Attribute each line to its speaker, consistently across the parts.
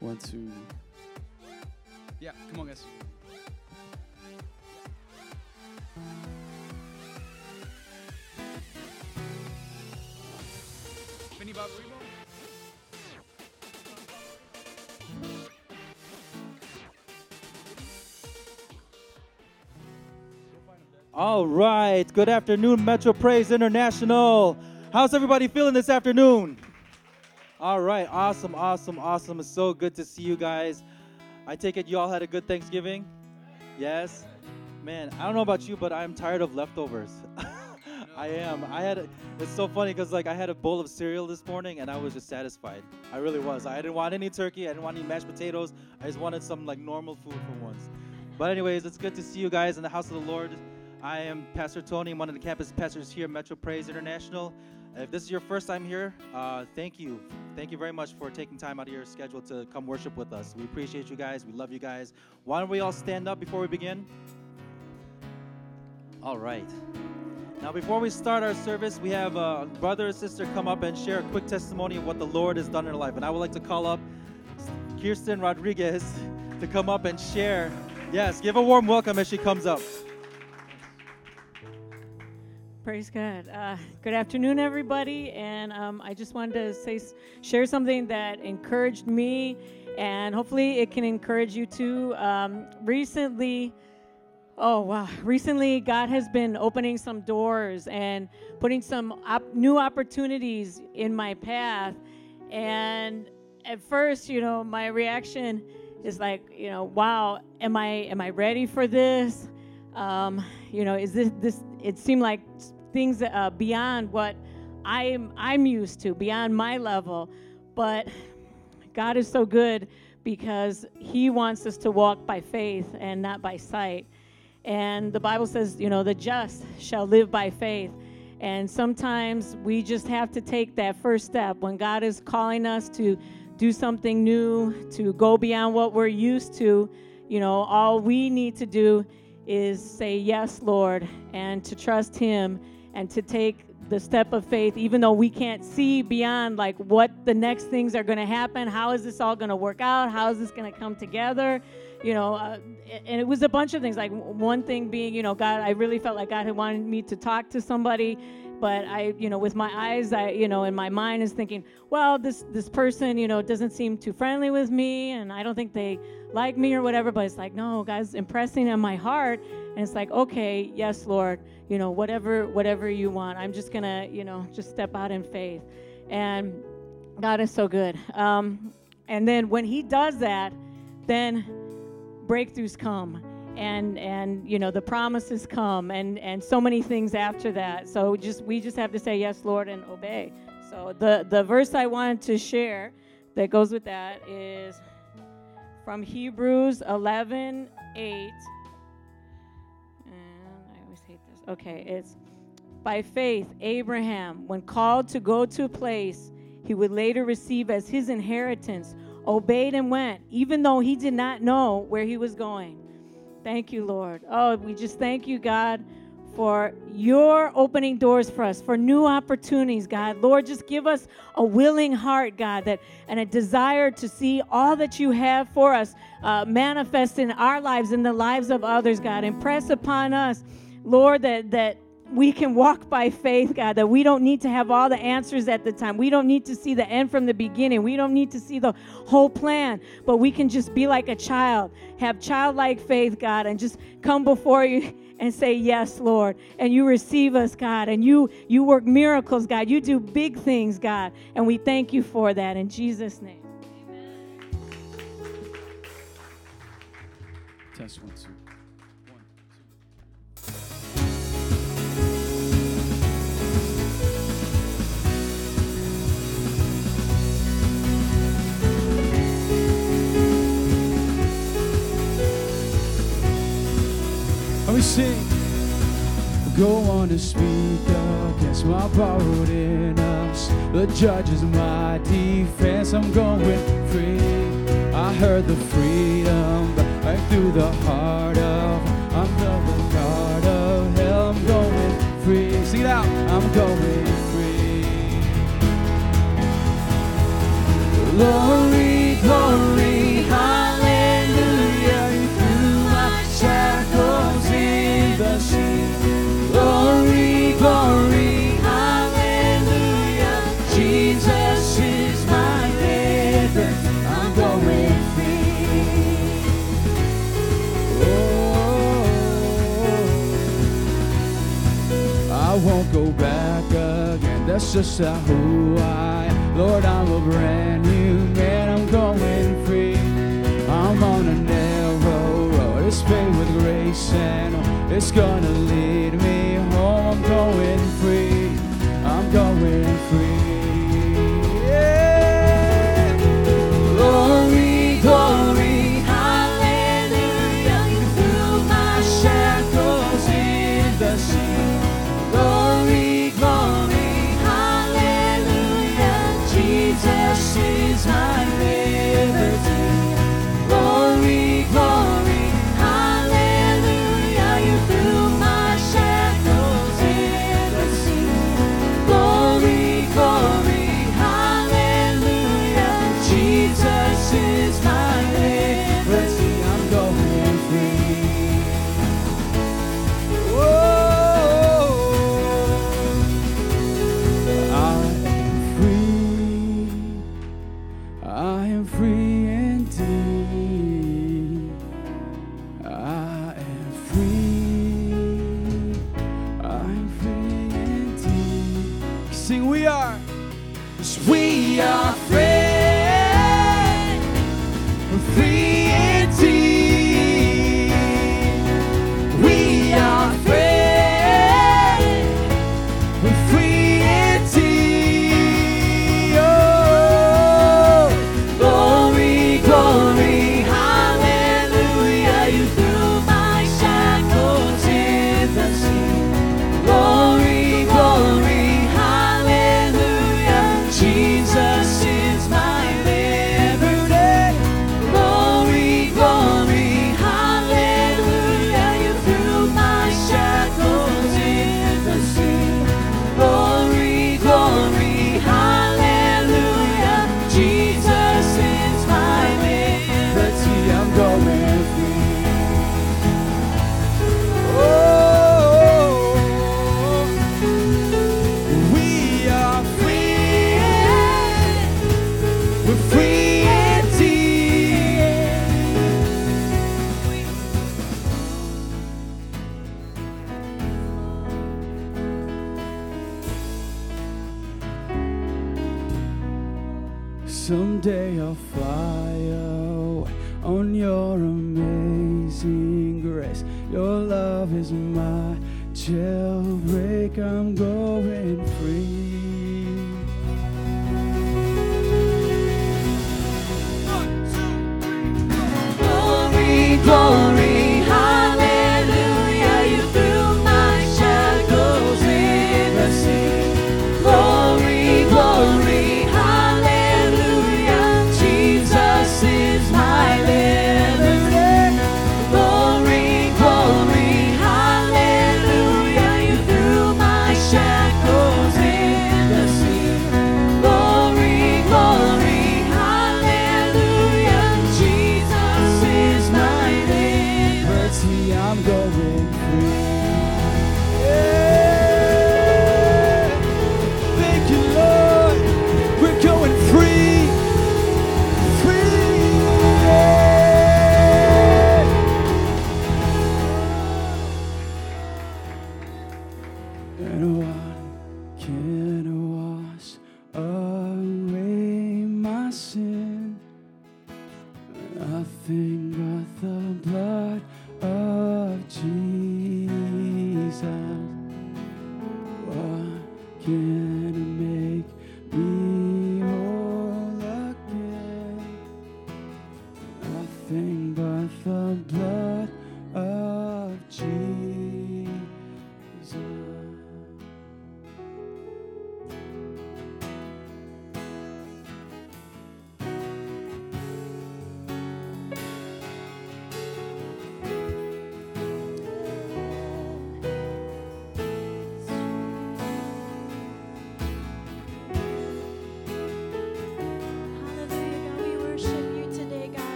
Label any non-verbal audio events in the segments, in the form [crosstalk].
Speaker 1: One, two.
Speaker 2: Yeah, come on, guys. Vinny Bob Rebo?
Speaker 3: All right. Good afternoon, Metro Praise International. How's everybody feeling this afternoon? All right. Awesome, awesome, awesome. It's so good to see you guys. I take it you all had a good Thanksgiving? Yes? Man, I don't know about you, but I'm tired of leftovers. [laughs] I am. I had. A, it's so funny because like I had a bowl of cereal this morning and I was just satisfied. I really was. I didn't want any turkey. I didn't want any mashed potatoes. I just wanted some like normal food for once. But anyways, it's good to see you guys in the house of the Lord. I am Pastor Tony. One of the campus pastors here at Metro Praise International. If this is your first time here, uh, thank you. Thank you very much for taking time out of your schedule to come worship with us. We appreciate you guys. We love you guys. Why don't we all stand up before we begin? All right. Now, before we start our service, we have a brother or sister come up and share a quick testimony of what the Lord has done in their life. And I would like to call up Kirsten Rodriguez to come up and share. Yes, give a warm welcome as she comes up.
Speaker 4: Praise God. Uh, good afternoon, everybody. And um, I just wanted to say, share something that encouraged me, and hopefully it can encourage you too. Um, recently, oh wow! Recently, God has been opening some doors and putting some op- new opportunities in my path. And at first, you know, my reaction is like, you know, wow, am I am I ready for this? Um, you know, is this this? It seemed like things uh, beyond what I'm I'm used to, beyond my level. But God is so good because He wants us to walk by faith and not by sight. And the Bible says, you know, the just shall live by faith. And sometimes we just have to take that first step when God is calling us to do something new, to go beyond what we're used to. You know, all we need to do is say, Yes, Lord, and to trust Him and to take the step of faith, even though we can't see beyond like what the next things are going to happen. How is this all going to work out? How is this going to come together? You know, uh, and it was a bunch of things. Like one thing being, you know, God, I really felt like God had wanted me to talk to somebody, but I, you know, with my eyes, I, you know, in my mind is thinking, well, this this person, you know, doesn't seem too friendly with me, and I don't think they like me or whatever. But it's like, no, God's impressing on my heart, and it's like, okay, yes, Lord you know, whatever whatever you want. I'm just gonna, you know, just step out in faith. And God is so good. Um, and then when He does that, then breakthroughs come. And, and you know the promises come and, and so many things after that so just we just have to say yes lord and obey so the, the verse i wanted to share that goes with that is from hebrews 11 8 Okay, it's by faith, Abraham, when called to go to a place he would later receive as his inheritance, obeyed and went, even though he did not know where he was going. Thank you, Lord. Oh, we just thank you, God, for your opening doors for us, for new opportunities, God. Lord, just give us a willing heart, God, that and a desire to see all that you have for us uh, manifest in our lives, in the lives of others, God. Impress upon us Lord, that, that we can walk by faith, God, that we don't need to have all the answers at the time. We don't need to see the end from the beginning. We don't need to see the whole plan, but we can just be like a child, have childlike faith, God, and just come before you and say yes lord and you receive us god and you you work miracles god you do big things god and we thank you for that in jesus name Amen.
Speaker 1: test one two Go on to speak against my borrowed innocence. The judge is my defense. I'm going free. I heard the freedom right through the heart of. I'm the guard of hell. I'm going free. It out. I'm going free. Glory, glory. That's just not who I. Lord, I'm a brand new man. I'm going free. I'm on a narrow road. It's paved with grace and it's gonna lead me home. I'm going free. I'm going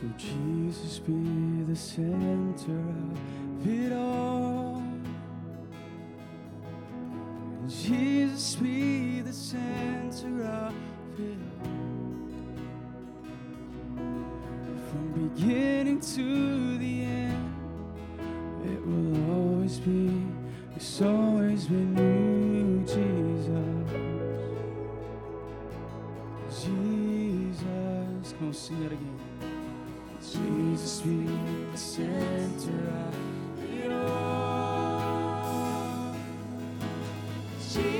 Speaker 5: So
Speaker 1: Jesus be the center of it all. Jesus be the center of it all. From beginning to the end, it will always be, it's always been you, Jesus. Jesus, come on, sing it again. Jesus.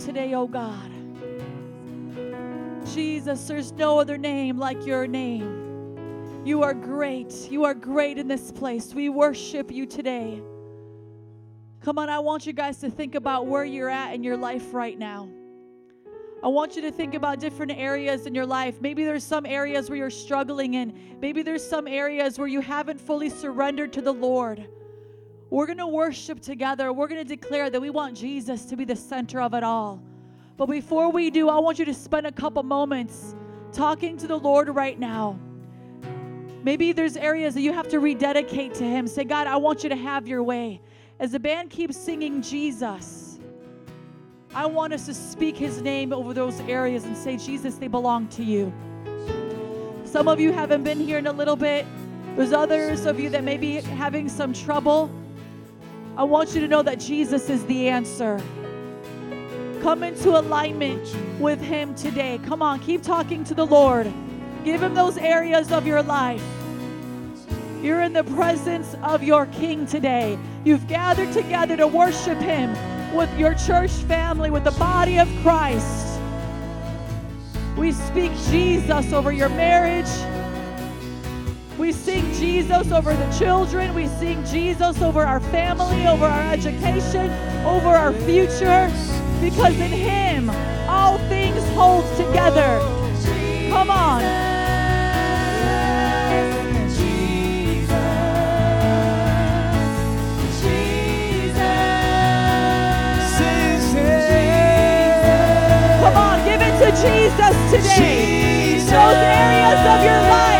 Speaker 6: today, oh God. Jesus, there's no other name like your name. You are great. You are great in this place. We worship you today. Come on, I want you guys to think about where you're at in your life right now. I want you to think about different areas in your life. Maybe there's some areas where you're struggling in. Maybe there's some areas where you haven't fully surrendered to the Lord. We're going to worship together. We're going to declare that we want Jesus to be the center of it all. But before we do, I want you to spend a couple moments talking to the Lord right now. Maybe there's areas that you have to rededicate to Him. Say, God, I want you to have your way. As the band keeps singing Jesus, I want us to speak His name over those areas and say, Jesus, they belong to you. Some of you haven't been here in a little bit. There's others of you that may be having some trouble. I want you to know that Jesus is the answer. Come into alignment with Him today. Come on, keep talking to the Lord. Give Him those areas of your life. You're in the presence of your King today. You've gathered together to worship Him with your church family, with the body of Christ. We speak Jesus over your marriage. We sing Jesus over the children. We sing Jesus over our family, over our education, over our future. Because in Him, all things hold together. Come on. Come on, give it to Jesus today. Those areas of your life,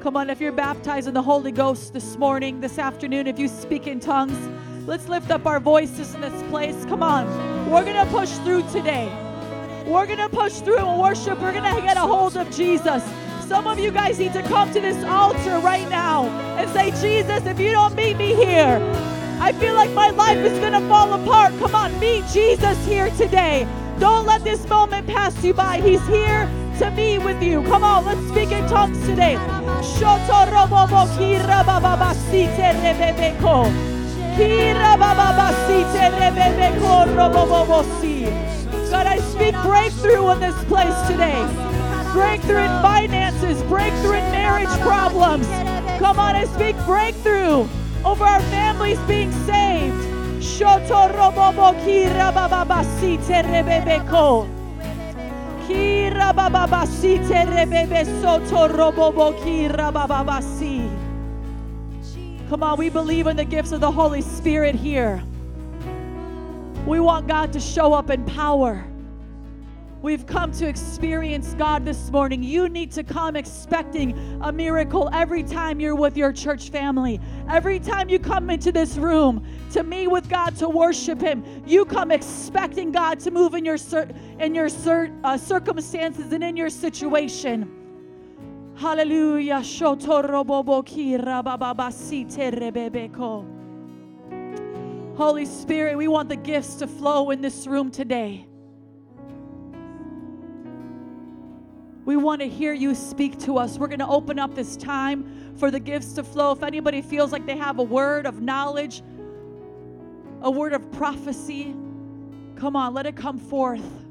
Speaker 6: Come on, if you're baptized in the Holy Ghost this morning, this afternoon, if you speak in tongues, let's lift up our voices in this place. Come on. We're going to push through today. We're going to push through and worship. We're going to get a hold of Jesus. Some of you guys need to come to this altar right now and say, Jesus, if you don't meet me here, I feel like my life is going to fall apart. Come on, meet Jesus here today. Don't let this moment pass you by. He's here to be with you. Come on, let's speak in tongues today. God, I speak breakthrough in this place today. Breakthrough in finances, breakthrough in marriage problems. Come on, I speak breakthrough over our families being saved. Shotorobobo kirabababasite rebebeko. Kirabababasite rebebe sotorobobo kirabababasi. Come on, we believe in the gifts of the Holy Spirit here. We want God to show up in power. We've come to experience God this morning. You need to come expecting a miracle every time you're with your church family. Every time you come into this room to meet with God to worship Him, you come expecting God to move in your in your uh, circumstances and in your situation. Hallelujah. Holy Spirit, we want the gifts to flow in this room today. We want to hear you speak to us. We're going to open up this time for the gifts to flow. If anybody feels like they have a word of knowledge, a word of prophecy, come on, let it come forth.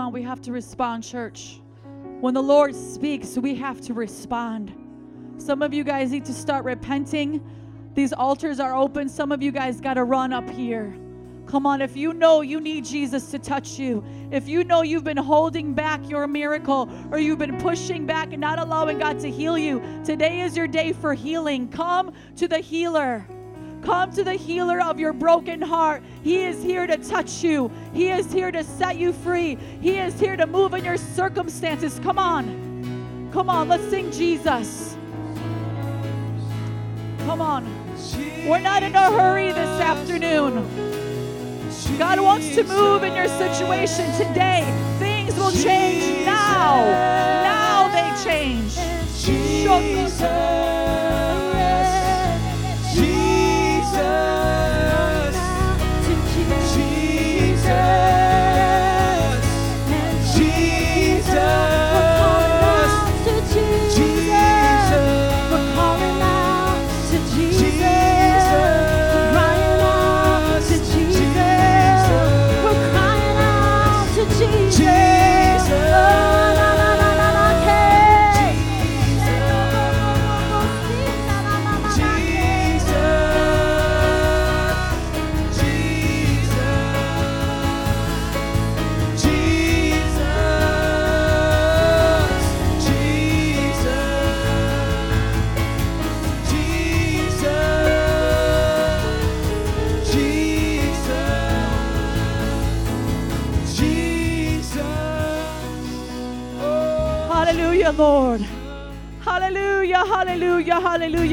Speaker 6: On, we have to respond, church. When the Lord speaks, we have to respond. Some of you guys need to start repenting. These altars are open. Some of you guys got to run up here. Come on, if you know you need Jesus to touch you, if you know you've been holding back your miracle or you've been pushing back and not allowing God to heal you, today is your day for healing. Come to the healer. Come to the healer of your broken heart. He is here to touch you, He is here to set you free, He is here to move in your circumstances. Come on. Come on, let's sing Jesus. Come on. We're not in a hurry this afternoon. God wants to move in your situation today. Things will change now. Now they change. Hallelujah,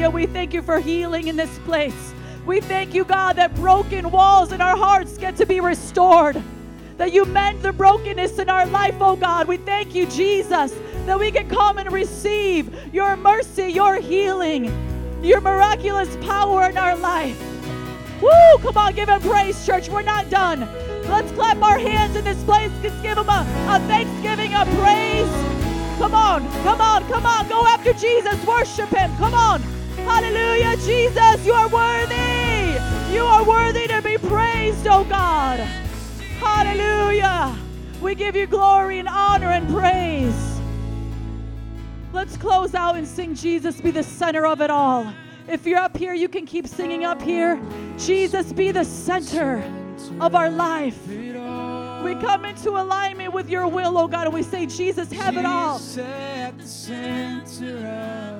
Speaker 6: hallelujah. We thank you for healing in this place. We thank you, God, that broken walls in our hearts get to be restored. That you mend the brokenness in our life, oh God. We thank you, Jesus, that we can come and receive your mercy, your healing, your miraculous power in our life. Woo! Come on, give him praise, church. We're not done. Let's clap our hands in this place. Let's give him a, a thanksgiving, a praise. Come on, come on, come on. Go after Jesus. Worship him. Come on. Hallelujah, Jesus. You are worthy. You are worthy to be praised, oh God. Hallelujah. We give you glory and honor and praise. Let's close out and sing Jesus be the center of it all. If you're up here, you can keep singing up here. Jesus be the center of our life. We come into alignment with your will, oh God, and we say, Jesus, have it all.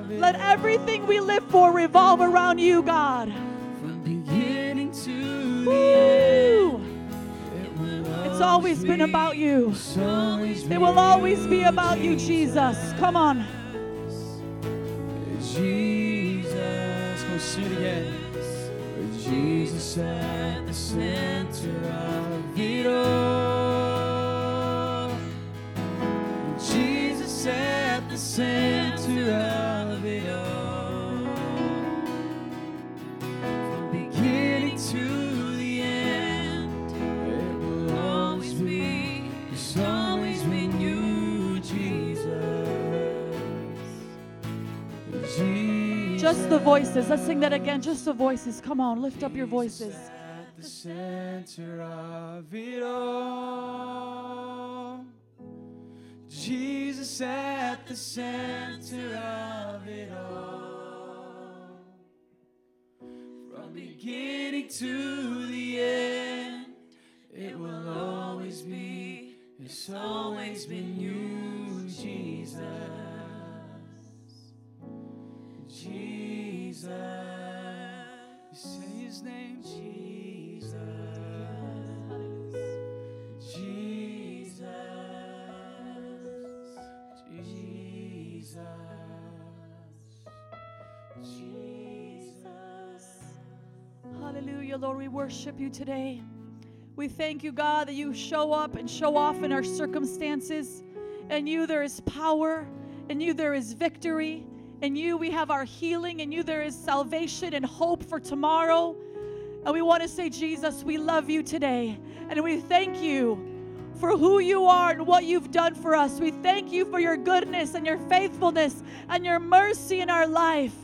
Speaker 6: Let everything we live for revolve around you, God.
Speaker 1: From beginning to
Speaker 6: Woo! It's always been about you. It will always be about you, Jesus. Come on.
Speaker 1: Jesus. Come sing it again. Jesus at the center of it all. Jesus at the center of
Speaker 6: Just the voices. Let's sing that again. Just the voices. Come on, lift up your voices.
Speaker 1: At the center of it all. Jesus at the center of it all. From beginning to the end, it will always be, it's always been you, Jesus. Jesus. You say his name, Jesus. Jesus. Jesus. Jesus.
Speaker 6: Hallelujah, Lord. We worship you today. We thank you, God, that you show up and show off in our circumstances. In you, there is power. In you, there is victory. In you, we have our healing. In you, there is salvation and hope for tomorrow. And we want to say, Jesus, we love you today. And we thank you for who you are and what you've done for us. We thank you for your goodness and your faithfulness and your mercy in our life.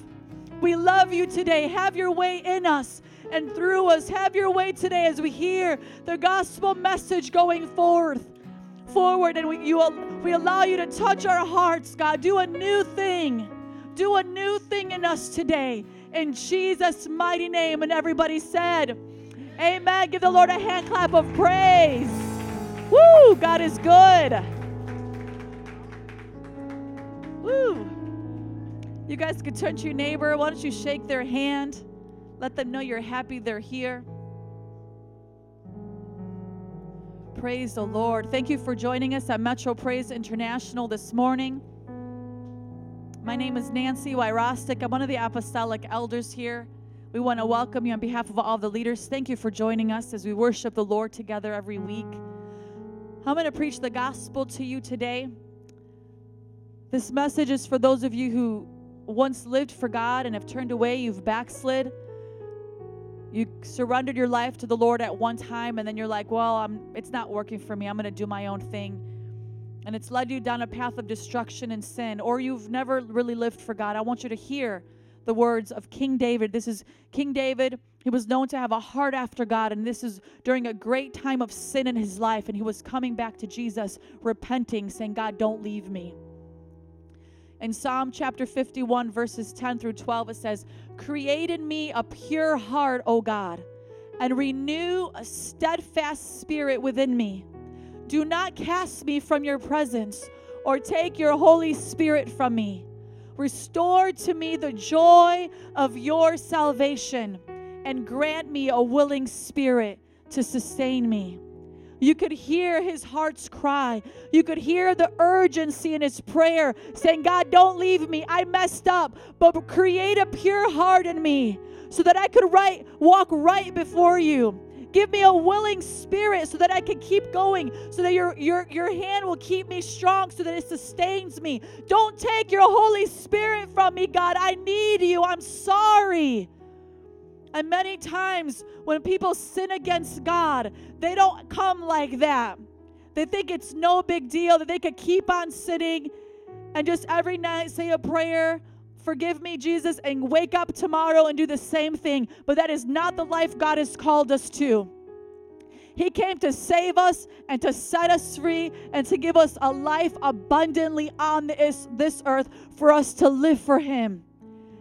Speaker 6: We love you today. Have your way in us and through us. Have your way today as we hear the gospel message going forth forward and we, you, we allow you to touch our hearts, God. Do a new thing. Do a new thing in us today. In Jesus' mighty name. And everybody said, Amen. Give the Lord a hand clap of praise. Woo! God is good. Woo! You guys could turn to your neighbor. Why don't you shake their hand? Let them know you're happy they're here. Praise the Lord. Thank you for joining us at Metro Praise International this morning. My name is Nancy Wyrostic. I'm one of the apostolic elders here. We want to welcome you on behalf of all the leaders. Thank you for joining us as we worship the Lord together every week. I'm going to preach the gospel to you today. This message is for those of you who once lived for God and have turned away, you've backslid. You surrendered your life to the Lord at one time and then you're like, "Well, I'm it's not working for me. I'm going to do my own thing." And it's led you down a path of destruction and sin, or you've never really lived for God. I want you to hear the words of King David. This is King David. He was known to have a heart after God, and this is during a great time of sin in his life. And he was coming back to Jesus, repenting, saying, God, don't leave me. In Psalm chapter 51, verses 10 through 12, it says, Create in me a pure heart, O God, and renew a steadfast spirit within me. Do not cast me from your presence or take your Holy Spirit from me. Restore to me the joy of your salvation and grant me a willing spirit to sustain me. You could hear his heart's cry. You could hear the urgency in his prayer saying, God, don't leave me. I messed up, but create a pure heart in me so that I could right, walk right before you. Give me a willing spirit so that I can keep going, so that your, your, your hand will keep me strong, so that it sustains me. Don't take your Holy Spirit from me, God. I need you. I'm sorry. And many times when people sin against God, they don't come like that. They think it's no big deal, that they could keep on sitting and just every night say a prayer, forgive me, Jesus, and wake up tomorrow and do the same thing. But that is not the life God has called us to. He came to save us and to set us free and to give us a life abundantly on this, this earth for us to live for Him.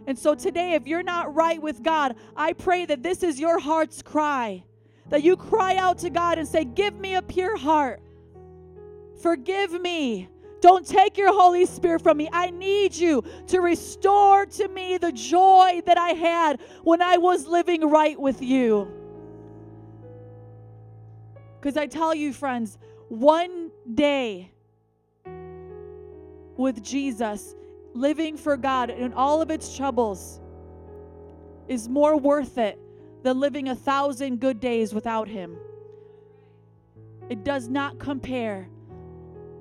Speaker 6: And so today, if you're not right with God, I pray that this is your heart's cry. That you cry out to God and say, Give me a pure heart. Forgive me. Don't take your Holy Spirit from me. I need you to restore to me the joy that I had when I was living right with you. Because I tell you, friends, one day with Jesus, living for God in all of its troubles, is more worth it than living a thousand good days without Him. It does not compare.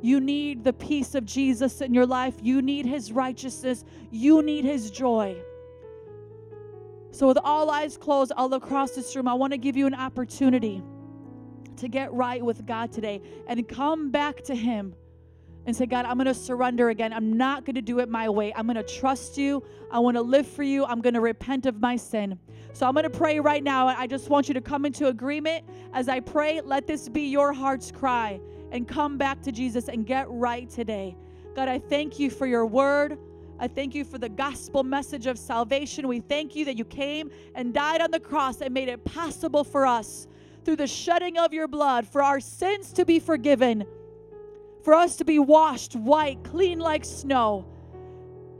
Speaker 6: You need the peace of Jesus in your life. You need his righteousness. You need his joy. So, with all eyes closed all across this room, I want to give you an opportunity to get right with God today and come back to him and say, God, I'm going to surrender again. I'm not going to do it my way. I'm going to trust you. I want to live for you. I'm going to repent of my sin. So I'm going to pray right now. And I just want you to come into agreement. As I pray, let this be your heart's cry and come back to Jesus and get right today. God, I thank you for your word. I thank you for the gospel message of salvation. We thank you that you came and died on the cross and made it possible for us through the shedding of your blood for our sins to be forgiven, for us to be washed white, clean like snow,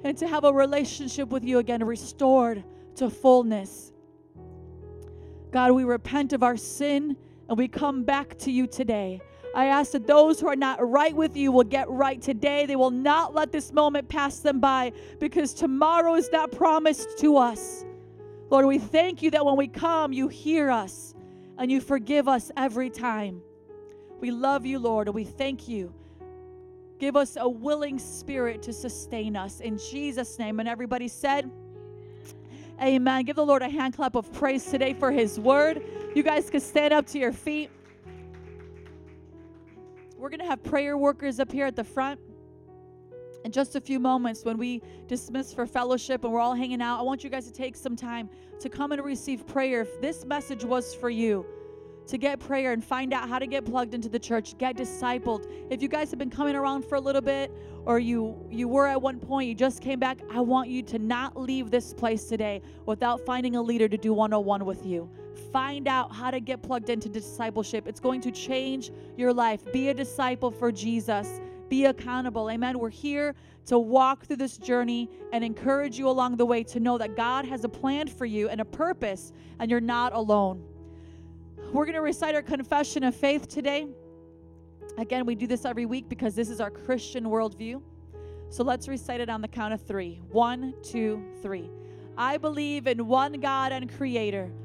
Speaker 6: and to have a relationship with you again restored to fullness. God, we repent of our sin and we come back to you today. I ask that those who are not right with you will get right today. They will not let this moment pass them by because tomorrow is not promised to us. Lord, we thank you that when we come, you hear us and you forgive us every time. We love you, Lord, and we thank you. Give us a willing spirit to sustain us. In Jesus' name. And everybody said, Amen. Give the Lord a hand clap of praise today for his word. You guys can stand up to your feet. We're going to have prayer workers up here at the front. In just a few moments, when we dismiss for fellowship and we're all hanging out, I want you guys to take some time to come and receive prayer. If this message was for you, to get prayer and find out how to get plugged into the church, get discipled. If you guys have been coming around for a little bit or you you were at one point, you just came back, I want you to not leave this place today without finding a leader to do 101 with you. Find out how to get plugged into discipleship. It's going to change your life. Be a disciple for Jesus. Be accountable. Amen. We're here to walk through this journey and encourage you along the way to know that God has a plan for you and a purpose, and you're not alone. We're going to recite our confession of faith today. Again, we do this every week because this is our Christian worldview. So let's recite it on the count of three. One, two, three. I believe in one God and Creator,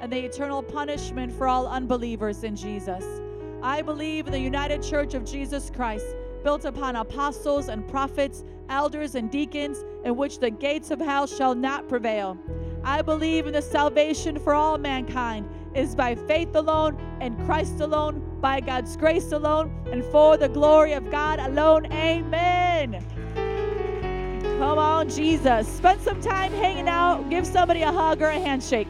Speaker 6: and the eternal punishment for all unbelievers in Jesus. I believe in the United Church of Jesus Christ, built upon apostles and prophets, elders and deacons, in which the gates of hell shall not prevail. I believe in the salvation for all mankind is by faith alone, in Christ alone, by God's grace alone, and for the glory of God alone. Amen. Come on, Jesus. Spend some time hanging out. Give somebody a hug or a handshake.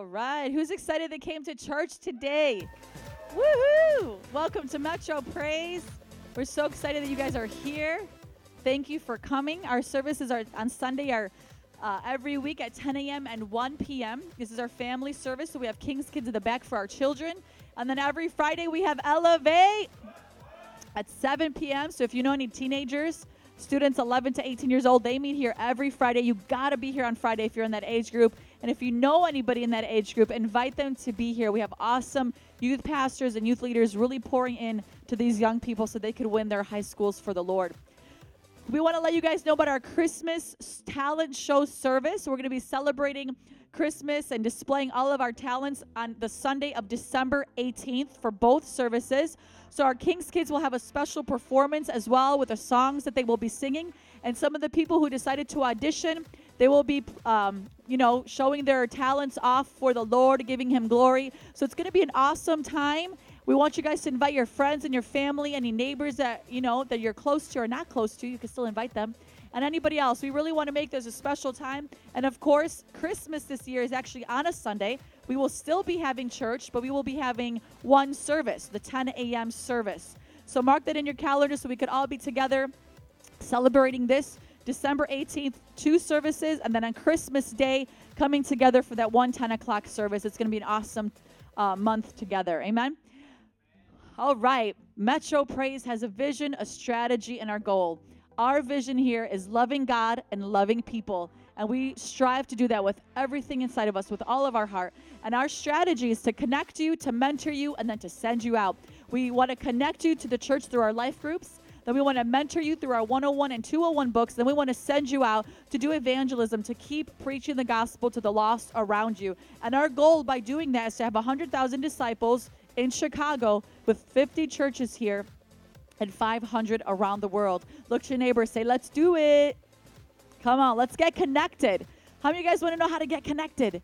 Speaker 6: All right. Who's excited that came to church today? Woohoo! Welcome to Metro Praise. We're so excited that you guys are here. Thank you for coming. Our services are on Sunday are uh, every week at 10 a.m. and 1 p.m. This is our family service, so we have King's Kids in the back for our children. And then every Friday we have Elevate at 7 p.m. So if you know any teenagers, students 11 to 18 years old, they meet here every Friday. You got to be here on Friday if you're in that age group. And if you know anybody in that age group, invite them to be here. We have awesome youth pastors and youth leaders really pouring in to these young people so they could win their high schools for the Lord. We want to let you guys know about our Christmas talent show service. We're going to be celebrating Christmas and displaying all of our talents on the Sunday of December 18th for both services. So, our King's Kids will have a special performance as well with the songs that they will be singing. And some of the people who decided to audition, they will be, um, you know, showing their talents off for the Lord, giving Him glory. So, it's going to be an awesome time. We want you guys to invite your friends and your family, any neighbors that you know that you're close to or not close to. You can still invite them, and anybody else. We really want to make this a special time. And of course, Christmas this year is actually on a Sunday. We will still be having church, but we will be having one service, the 10 a.m. service. So mark that in your calendar so we could all be together celebrating this December 18th, two services, and then on Christmas Day, coming together for that one 10 o'clock service. It's going to be an awesome uh, month together. Amen. All right. Metro Praise has a vision, a strategy, and our goal. Our vision here is loving God and loving people. And we strive to do that with everything inside of us, with all of our heart. And our strategy is to connect you, to mentor you, and then to send you out. We want to connect you to the church through our life groups. Then we want to mentor you through our 101 and 201 books. Then we want to send you out to do evangelism, to keep preaching the gospel to the lost around you. And our goal by doing that is to have 100,000 disciples in Chicago with 50 churches here and 500 around the world. Look to your neighbor, say, let's do it. Come on, let's get connected. How many of you guys want to know how to get connected?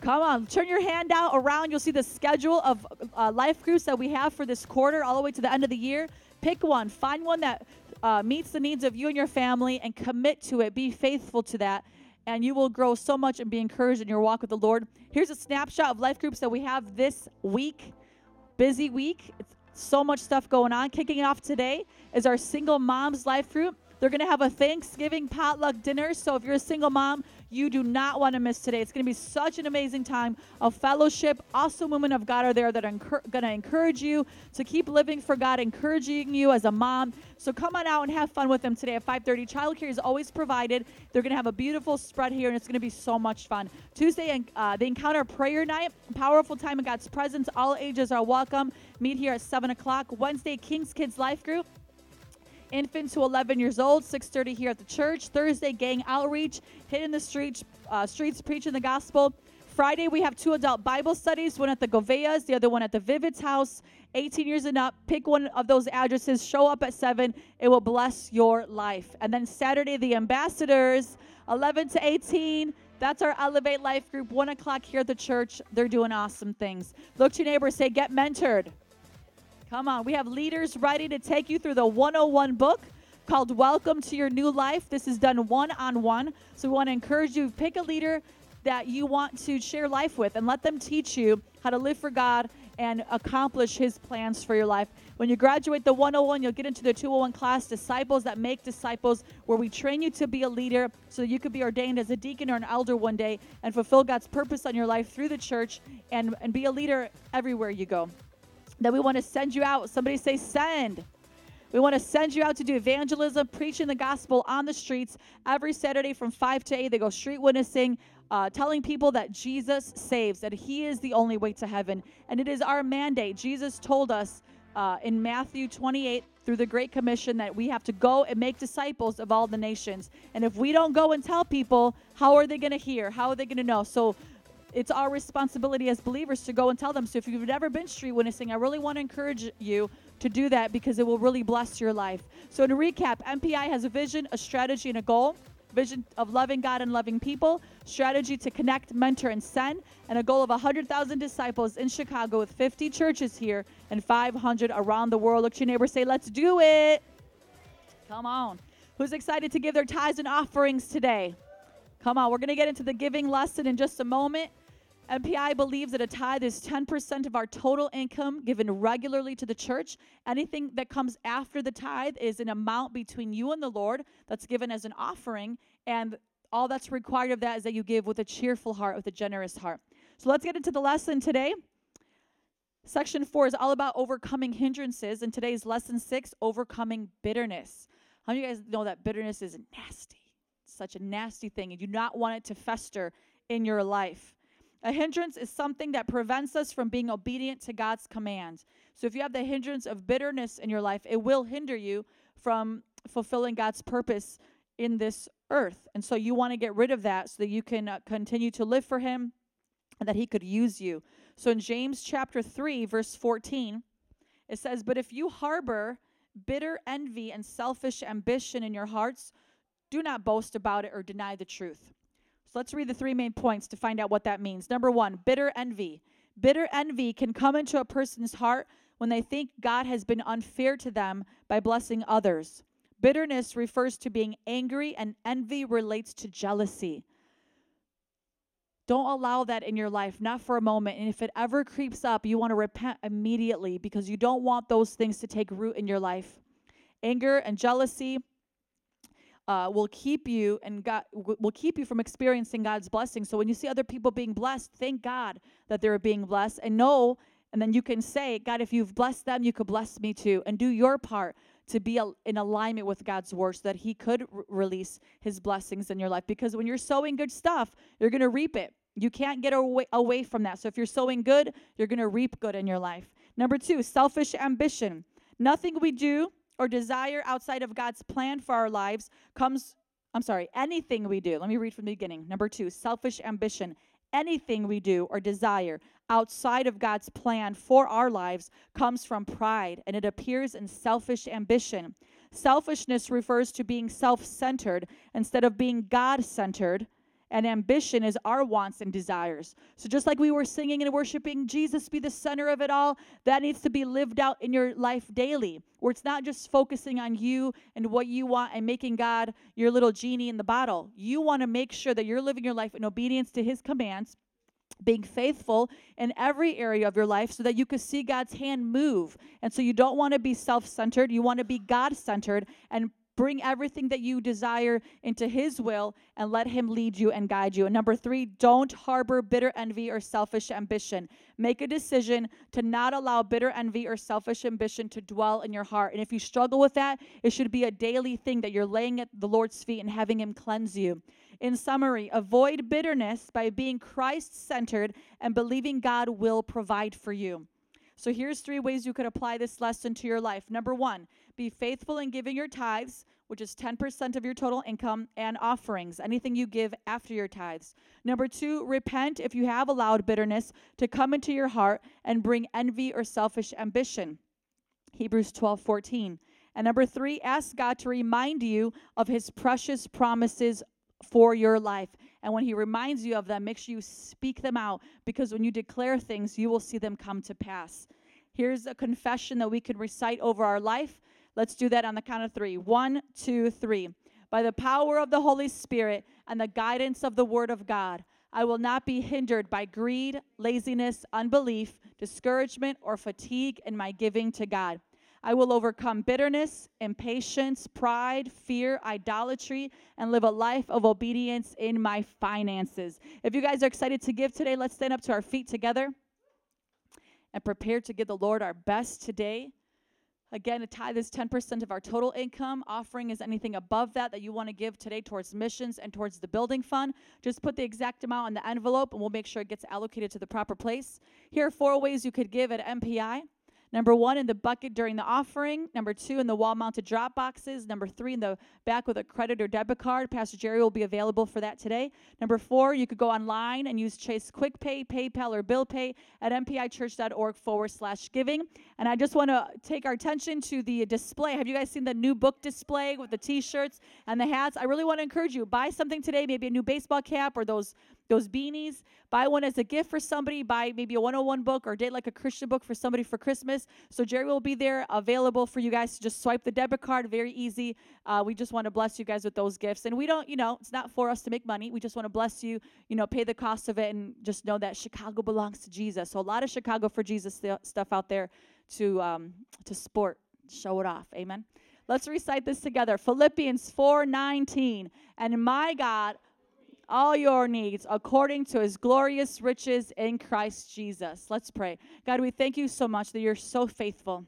Speaker 6: Come on, turn your hand out around. You'll see the schedule of uh, life groups that we have for this quarter all the way to the end of the year. Pick one, find one that uh, meets the needs of you and your family and commit to it. Be faithful to that, and you will grow so much and be encouraged in your walk with the Lord. Here's a snapshot of life groups that we have this week. Busy week. It's so much stuff going on. Kicking off today is our single moms life group. They're going to have a Thanksgiving potluck dinner. So if you're a single mom, you do not want to miss today. It's going to be such an amazing time of fellowship. Awesome women of God are there that are going to encourage you to keep living for God, encouraging you as a mom. So come on out and have fun with them today at 5:30. Childcare is always provided. They're going to have a beautiful spread here, and it's going to be so much fun. Tuesday, uh, they encounter prayer night, powerful time in God's presence. All ages are welcome. Meet here at 7 o'clock. Wednesday, King's Kids Life Group infant to 11 years old 6.30 here at the church. Thursday gang outreach hitting the streets uh, streets preaching the gospel. Friday we have two adult bible studies one at the goveas the other one at the vivid's house. 18 years and up pick one of those addresses show up at 7 it will bless your life. And then saturday the ambassadors 11 to 18 that's our elevate life group 1 o'clock here at the church. They're doing awesome things. Look to your neighbor say get mentored Come on, we have leaders ready to take you through the 101 book called Welcome to Your New Life. This is done one on one. So we want to encourage you pick a leader that you want to share life with and let them teach you how to live for God and accomplish his plans for your life. When you graduate the 101, you'll get into the 201 class, Disciples That Make Disciples, where we train you to be a leader so you could be ordained as a deacon or an elder one day and fulfill God's purpose on your life through the church and, and be a leader everywhere you go that we want to send you out. Somebody say, send. We want to send you out to do evangelism, preaching the gospel on the streets every Saturday from 5 to 8. They go street witnessing, uh, telling people that Jesus saves, that He is the only way to heaven. And it is our mandate. Jesus told us uh, in Matthew 28 through the Great Commission that we have to go and make disciples of all the nations. And if we don't go and tell people, how are they going to hear? How are they going to know? So it's our responsibility as believers to go and tell them. So if you've never been street witnessing, I really want to encourage you to do that because it will really bless your life. So to recap, MPI has a vision, a strategy, and a goal. Vision of loving God and loving people, strategy to connect, mentor, and send, and a goal of 100,000 disciples in Chicago with 50 churches here and 500 around the world. Look your neighbor, say, let's do it. Come on. Who's excited to give their tithes and offerings today? Come on, we're going to get into the giving lesson in just a moment. MPI believes that a tithe is 10% of our total income given regularly to the church. Anything that comes after the tithe is an amount between you and the Lord that's given as an offering, and all that's required of that is that you give with a cheerful heart, with a generous heart. So let's get into the lesson today. Section four is all about overcoming hindrances, and today's lesson six, overcoming bitterness. How many of you guys know that bitterness is nasty? It's such a nasty thing. and You do not want it to fester in your life. A hindrance is something that prevents us from being obedient to God's commands. So if you have the hindrance of bitterness in your life, it will hinder you from fulfilling God's purpose in this earth. And so you want to get rid of that so that you can uh, continue to live for Him and that He could use you. So in James chapter 3, verse 14, it says, But if you harbor bitter envy and selfish ambition in your hearts, do not boast about it or deny the truth. Let's read the three main points to find out what that means. Number one, bitter envy. Bitter envy can come into a person's heart when they think God has been unfair to them by blessing others. Bitterness refers to being angry, and envy relates to jealousy. Don't allow that in your life, not for a moment. And if it ever creeps up, you want to repent immediately because you don't want those things to take root in your life. Anger and jealousy uh, will keep you and God will keep you from experiencing God's blessing. So when you see other people being blessed, thank God that they're being blessed, and know, and then you can say, God, if you've blessed them, you could bless me too, and do your part to be in alignment with God's word so that He could r- release His blessings in your life. Because when you're sowing good stuff, you're going to reap it. You can't get away, away from that. So if you're sowing good, you're going to reap good in your life. Number two, selfish ambition. Nothing we do or desire outside of God's plan for our lives comes, I'm sorry, anything we do. Let me read from the beginning. Number two, selfish ambition. Anything we do or desire outside of God's plan for our lives comes from pride and it appears in selfish ambition. Selfishness refers to being self centered instead of being God centered and ambition is our wants and desires. So, just like we were singing and worshiping Jesus be the center of it all, that needs to be lived out in your life daily, where it's not just focusing on you and what you want and making God your little genie in the bottle. You want to make sure that you're living your life in obedience to His commands. Being faithful in every area of your life so that you can see God's hand move. And so you don't want to be self centered, you want to be God centered and Bring everything that you desire into His will and let Him lead you and guide you. And number three, don't harbor bitter envy or selfish ambition. Make a decision to not allow bitter envy or selfish ambition to dwell in your heart. And if you struggle with that, it should be a daily thing that you're laying at the Lord's feet and having Him cleanse you. In summary, avoid bitterness by being Christ centered and believing God will provide for you. So here's three ways you could apply this lesson to your life. Number one, be faithful in giving your tithes, which is 10% of your total income, and offerings, anything you give after your tithes. Number two, repent if you have allowed bitterness to come into your heart and bring envy or selfish ambition. Hebrews 12 14. And number three, ask God to remind you of his precious promises for your life. And when he reminds you of them, make sure you speak them out because when you declare things, you will see them come to pass. Here's a confession that we can recite over our life. Let's do that on the count of three. One, two, three. By the power of the Holy Spirit and the guidance of the Word of God, I will not be hindered by greed, laziness, unbelief, discouragement, or fatigue in my giving to God. I will overcome bitterness, impatience, pride, fear, idolatry, and live a life of obedience in my finances. If you guys are excited to give today, let's stand up to our feet together and prepare to give the Lord our best today. Again, a tithe is 10% of our total income. Offering is anything above that that you want to give today towards missions and towards the building fund. Just put the exact amount in the envelope and we'll make sure it gets allocated to the proper place. Here are four ways you could give at MPI. Number one, in the bucket during the offering. Number two, in the wall mounted drop boxes. Number three, in the back with a credit or debit card. Pastor Jerry will be available for that today. Number four, you could go online and use Chase Quick Pay, PayPal, or Bill Pay at mpichurch.org forward slash giving. And I just want to take our attention to the display. Have you guys seen the new book display with the t shirts and the hats? I really want to encourage you buy something today, maybe a new baseball cap or those those beanies. Buy one as a gift for somebody. Buy maybe a 101 book or date like a Christian book for somebody for Christmas. So Jerry will be there available for you guys to just swipe the debit card. Very easy. Uh, we just want to bless you guys with those gifts. And we don't, you know, it's not for us to make money. We just want to bless you, you know, pay the cost of it and just know that Chicago belongs to Jesus. So a lot of Chicago for Jesus stu- stuff out there to um, to sport, show it off. Amen. Let's recite this together. Philippians 4:19. And my God all your needs according to his glorious riches in Christ Jesus. Let's pray. God, we thank you so much that you're so faithful.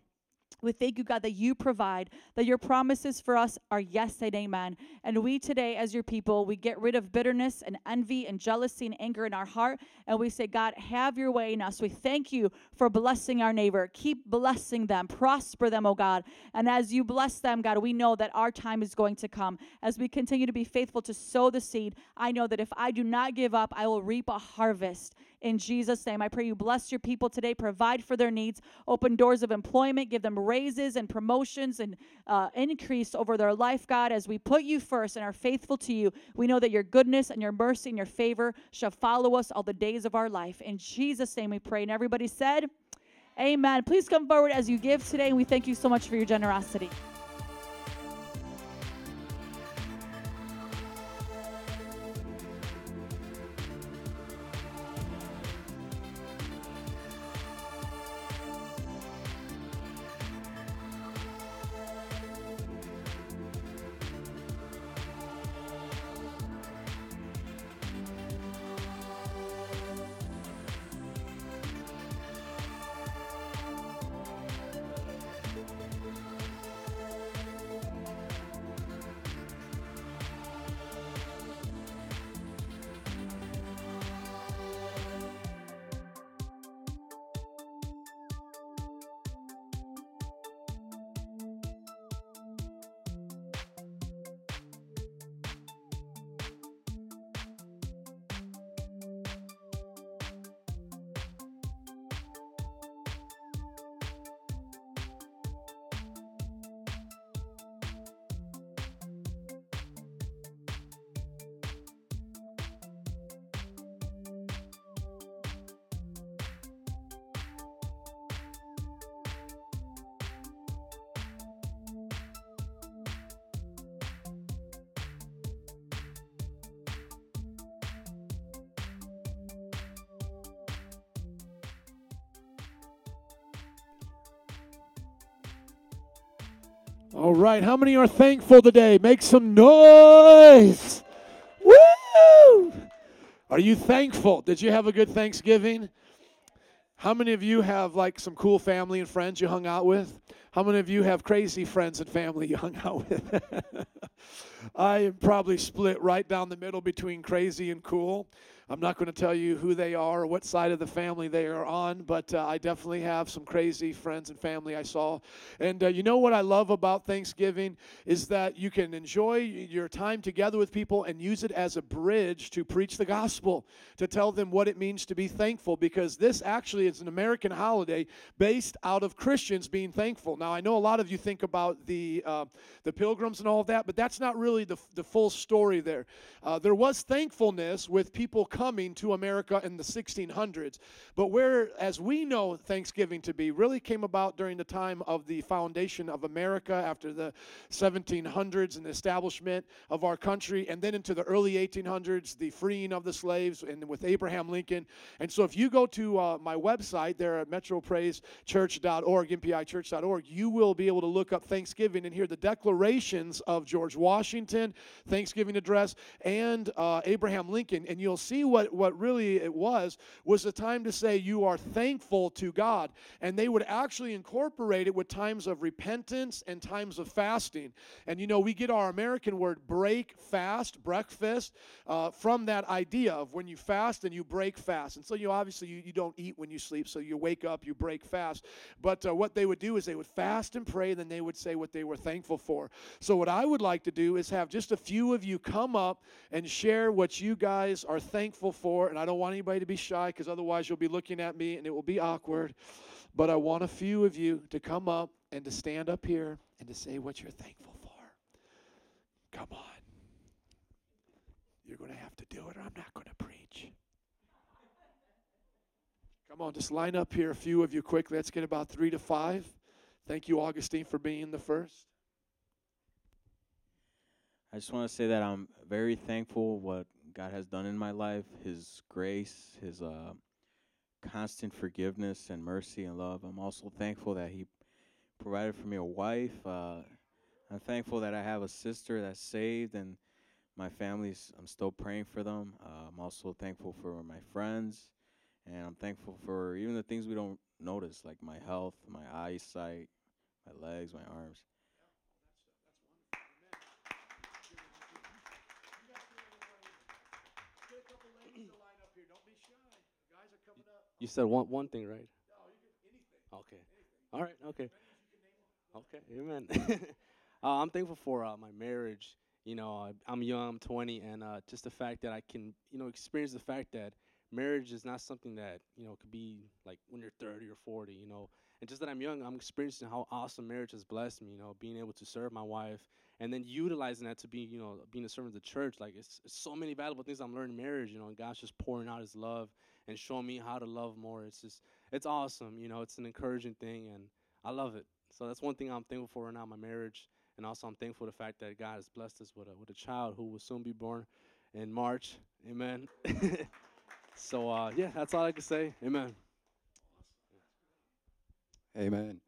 Speaker 6: We thank you, God, that you provide, that your promises for us are yes and amen. And we today, as your people, we get rid of bitterness and envy and jealousy and anger in our heart. And we say, God, have your way in us. We thank you for blessing our neighbor. Keep blessing them, prosper them, oh God. And as you bless them, God, we know that our time is going to come. As we continue to be faithful to sow the seed, I know that if I do not give up, I will reap a harvest in Jesus' name. I pray you bless your people today, provide for their needs, open doors of employment, give them raises and promotions and uh, increase over their life, God. As we put you first and are faithful to you, we know that your goodness and your mercy and your favor shall follow us all the days of our life. In Jesus' name we pray. And everybody said, Amen. Please come forward as you give today, and we thank you so much for your generosity.
Speaker 7: Right, how many are thankful today? Make some noise. Woo! Are you thankful? Did you have a good Thanksgiving? How many of you have like some cool family and friends you hung out with? How many of you have crazy friends and family you [laughs] hung out with? [laughs] I am probably split right down the middle between crazy and cool. I'm not going to tell you who they are or what side of the family they are on, but uh, I definitely have some crazy friends and family I saw. And uh, you know what I love about Thanksgiving is that you can enjoy your time together with people and use it as a bridge to preach the gospel, to tell them what it means to be thankful, because this actually is an American holiday based out of Christians being thankful. Now, I know a lot of you think about the, uh, the pilgrims and all of that, but that's not really the, the full story there. Uh, there was thankfulness with people coming to America in the 1600s. But where, as we know Thanksgiving to be, really came about during the time of the foundation of America after the 1700s and the establishment of our country, and then into the early 1800s, the freeing of the slaves, and with Abraham Lincoln. And so if you go to uh, my website there at metropraisechurch.org, mpichurch.org, you will be able to look up Thanksgiving and hear the declarations of George Washington, Thanksgiving address, and uh, Abraham Lincoln. And you'll see what, what really it was, was a time to say you are thankful to God. And they would actually incorporate it with times of repentance and times of fasting. And you know, we get our American word break, fast, breakfast, uh, from that idea of when you fast and you break fast. And so you obviously you, you don't eat when you sleep, so you wake up, you break fast. But uh, what they would do is they would fast and pray, and then they would say what they were thankful for. So what I would like to do is have just a few of you come up and share what you guys are thankful for. And I don't want anybody to be shy because otherwise you'll be looking at me and it will be awkward. But I want a few of you to come up and to stand up here and to say what you're thankful for. Come on. You're going to have to do it or I'm not going to preach. Come on, just line up here, a few of you quick. Let's get about three to five. Thank you, Augustine, for being the first.
Speaker 8: I just want to say that I'm very thankful what God has done in my life, His grace, His uh, constant forgiveness and mercy and love. I'm also thankful that He provided for me a wife. Uh, I'm thankful that I have a sister that's saved and my family's. I'm still praying for them. Uh, I'm also thankful for my friends, and I'm thankful for even the things we don't notice, like my health, my eyesight, my legs, my arms.
Speaker 9: You said one one thing, right? Okay. All right. Okay. Okay. Amen. [laughs] uh, I'm thankful for uh, my marriage. You know, I'm young. I'm 20, and uh, just the fact that I can, you know, experience the fact that marriage is not something that you know could be like when you're 30 or 40. You know, and just that I'm young, I'm experiencing how awesome marriage has blessed me. You know, being able to serve my wife, and then utilizing that to be, you know, being a servant of the church. Like it's, it's so many valuable things I'm learning in marriage. You know, and God's just pouring out His love and showing me how to love more. It's just, it's awesome. You know, it's an encouraging thing, and I love it. So that's one thing I'm thankful for right now, my marriage, and also I'm thankful for the fact that God has blessed us with a with a child who will soon be born in March. Amen. [laughs] so uh, yeah, that's all I can say. Amen.
Speaker 10: Amen.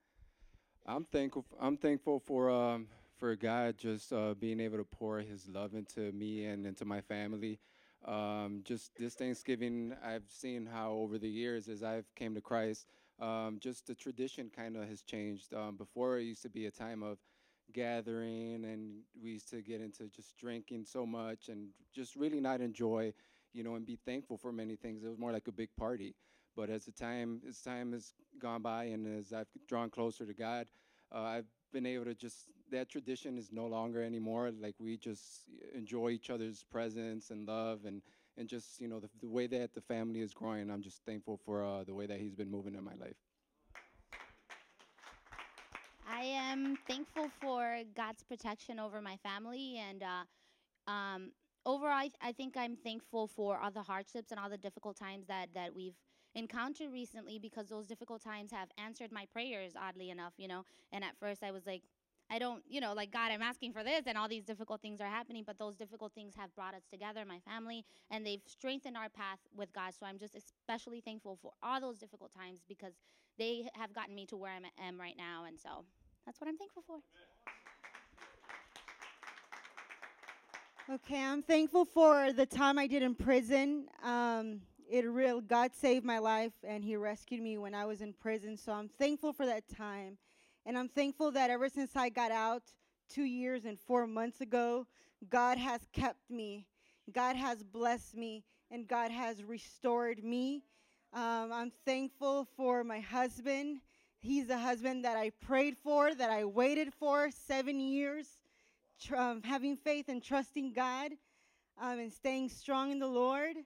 Speaker 10: I'm thankful. I'm thankful for um, for God just uh, being able to pour His love into me and into my family. Um, just this Thanksgiving, I've seen how over the years, as I've came to Christ, um, just the tradition kind of has changed. Um, before it used to be a time of gathering, and we used to get into just drinking so much and just really not enjoy, you know, and be thankful for many things. It was more like a big party. But as the time as time has gone by, and as I've drawn closer to God, uh, I've been able to just that tradition is no longer anymore. Like we just enjoy each other's presence and love, and and just you know the, the way that the family is growing. I'm just thankful for uh, the way that He's been moving in my life.
Speaker 11: I am thankful for God's protection over my family, and uh, um, overall, I, I think I'm thankful for all the hardships and all the difficult times that that we've encountered recently because those difficult times have answered my prayers. Oddly enough, you know. And at first, I was like, I don't, you know, like God, I'm asking for this, and all these difficult things are happening. But those difficult things have brought us together, my family, and they've strengthened our path with God. So I'm just especially thankful for all those difficult times because they have gotten me to where I am right now, and so that's what I'm thankful for.
Speaker 12: Okay, I'm thankful for the time I did in prison. Um, it real God saved my life and He rescued me when I was in prison. So I'm thankful for that time, and I'm thankful that ever since I got out two years and four months ago, God has kept me. God has blessed me, and God has restored me. Um, I'm thankful for my husband. He's the husband that I prayed for, that I waited for seven years, tr- um, having faith and trusting God um, and staying strong in the Lord.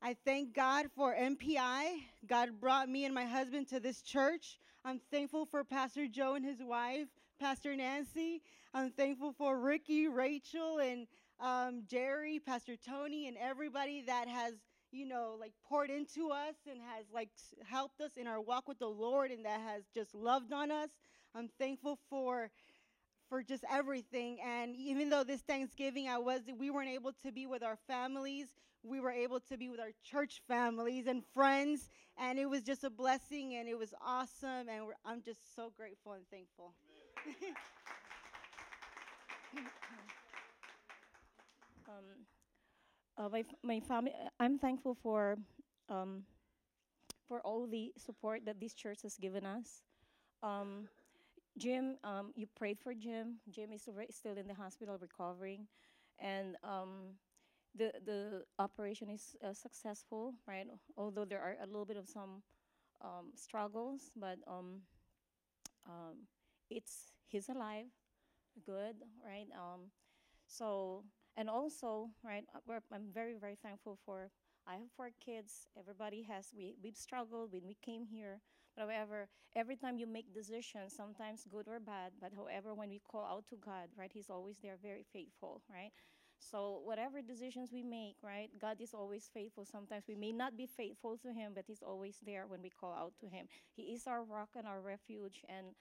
Speaker 12: I thank God for MPI. God brought me and my husband to this church. I'm thankful for Pastor Joe and his wife, Pastor Nancy. I'm thankful for Ricky, Rachel, and um, Jerry, Pastor Tony, and everybody that has, you know, like poured into us and has like helped us in our walk with the Lord and that has just loved on us. I'm thankful for for just everything. And even though this Thanksgiving I was we weren't able to be with our families, we were able to be with our church families and friends, and it was just a blessing and it was awesome. And I'm just so grateful and thankful. [laughs]
Speaker 13: um, uh, my, my family, I'm thankful for, um, for all the support that this church has given us. Um, Jim, um, you prayed for Jim. Jim is re- still in the hospital recovering, and um, the the operation is uh, successful, right? Although there are a little bit of some um, struggles, but um, um, it's he's alive, good, right? Um, so and also, right, uh, I'm very very thankful for. I have four kids. Everybody has. We we've struggled when we came here. But however, every time you make decisions, sometimes good or bad, but however, when we call out to God, right, He's always there, very faithful, right? So whatever decisions we make, right, God is always faithful. Sometimes we may not be faithful to Him, but He's always there when we call out to Him. He is our rock and our refuge, and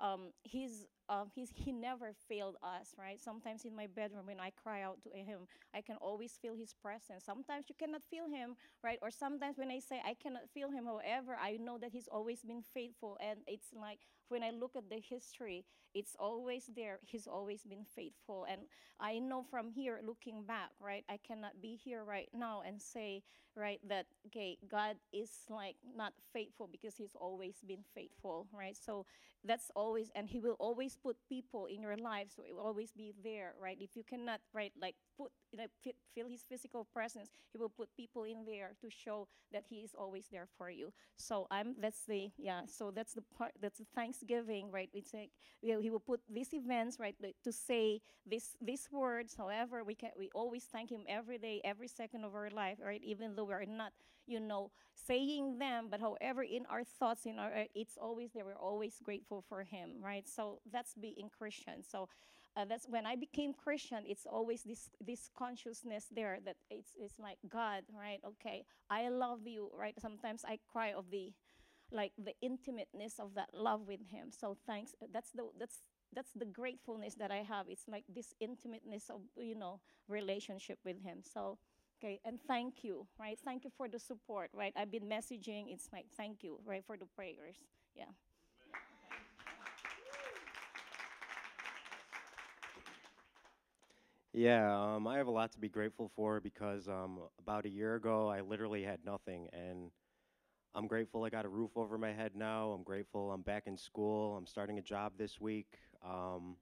Speaker 13: um, He's um, he's he never failed us, right? Sometimes in my bedroom when I cry out to Him, I can always feel His presence. Sometimes you cannot feel Him, right? Or sometimes when I say I cannot feel Him, however, I know that He's always been faithful, and it's like when I look at the history, it's always there. He's always been faithful. And I know from here, looking back, right, I cannot be here right now and say, right, that, okay, God is like not faithful because He's always been faithful, right? So that's always, and He will always put people in your life, so it will always be there, right? If you cannot, right, like put, you know, feel His physical presence, He will put people in there to show that He is always there for you. So I'm, that's the, yeah, so that's the part, that's the Thanksgiving, right? It's like, you know, He will put these events, right, to say this, these words. However, we can, we always thank Him every day, every second of our life, right? Even though we're not, you know, saying them, but however, in our thoughts, in our, it's always there. We're always grateful for Him, right? So that's being Christian. So uh, that's when I became Christian. It's always this this consciousness there that it's it's like God, right? Okay, I love you, right? Sometimes I cry of the like the intimateness of that love with Him. So thanks. That's the that's that's the gratefulness that I have. It's like this intimateness of you know relationship with Him. So. Okay, and thank you, right? Thank you for the support, right? I've been messaging. It's like thank you, right, for the prayers. Yeah.
Speaker 14: Yeah, um, I have a lot to be grateful for because um, about a year ago I literally had nothing, and I'm grateful I got a roof over my head now. I'm grateful I'm back in school. I'm starting a job this week. Um,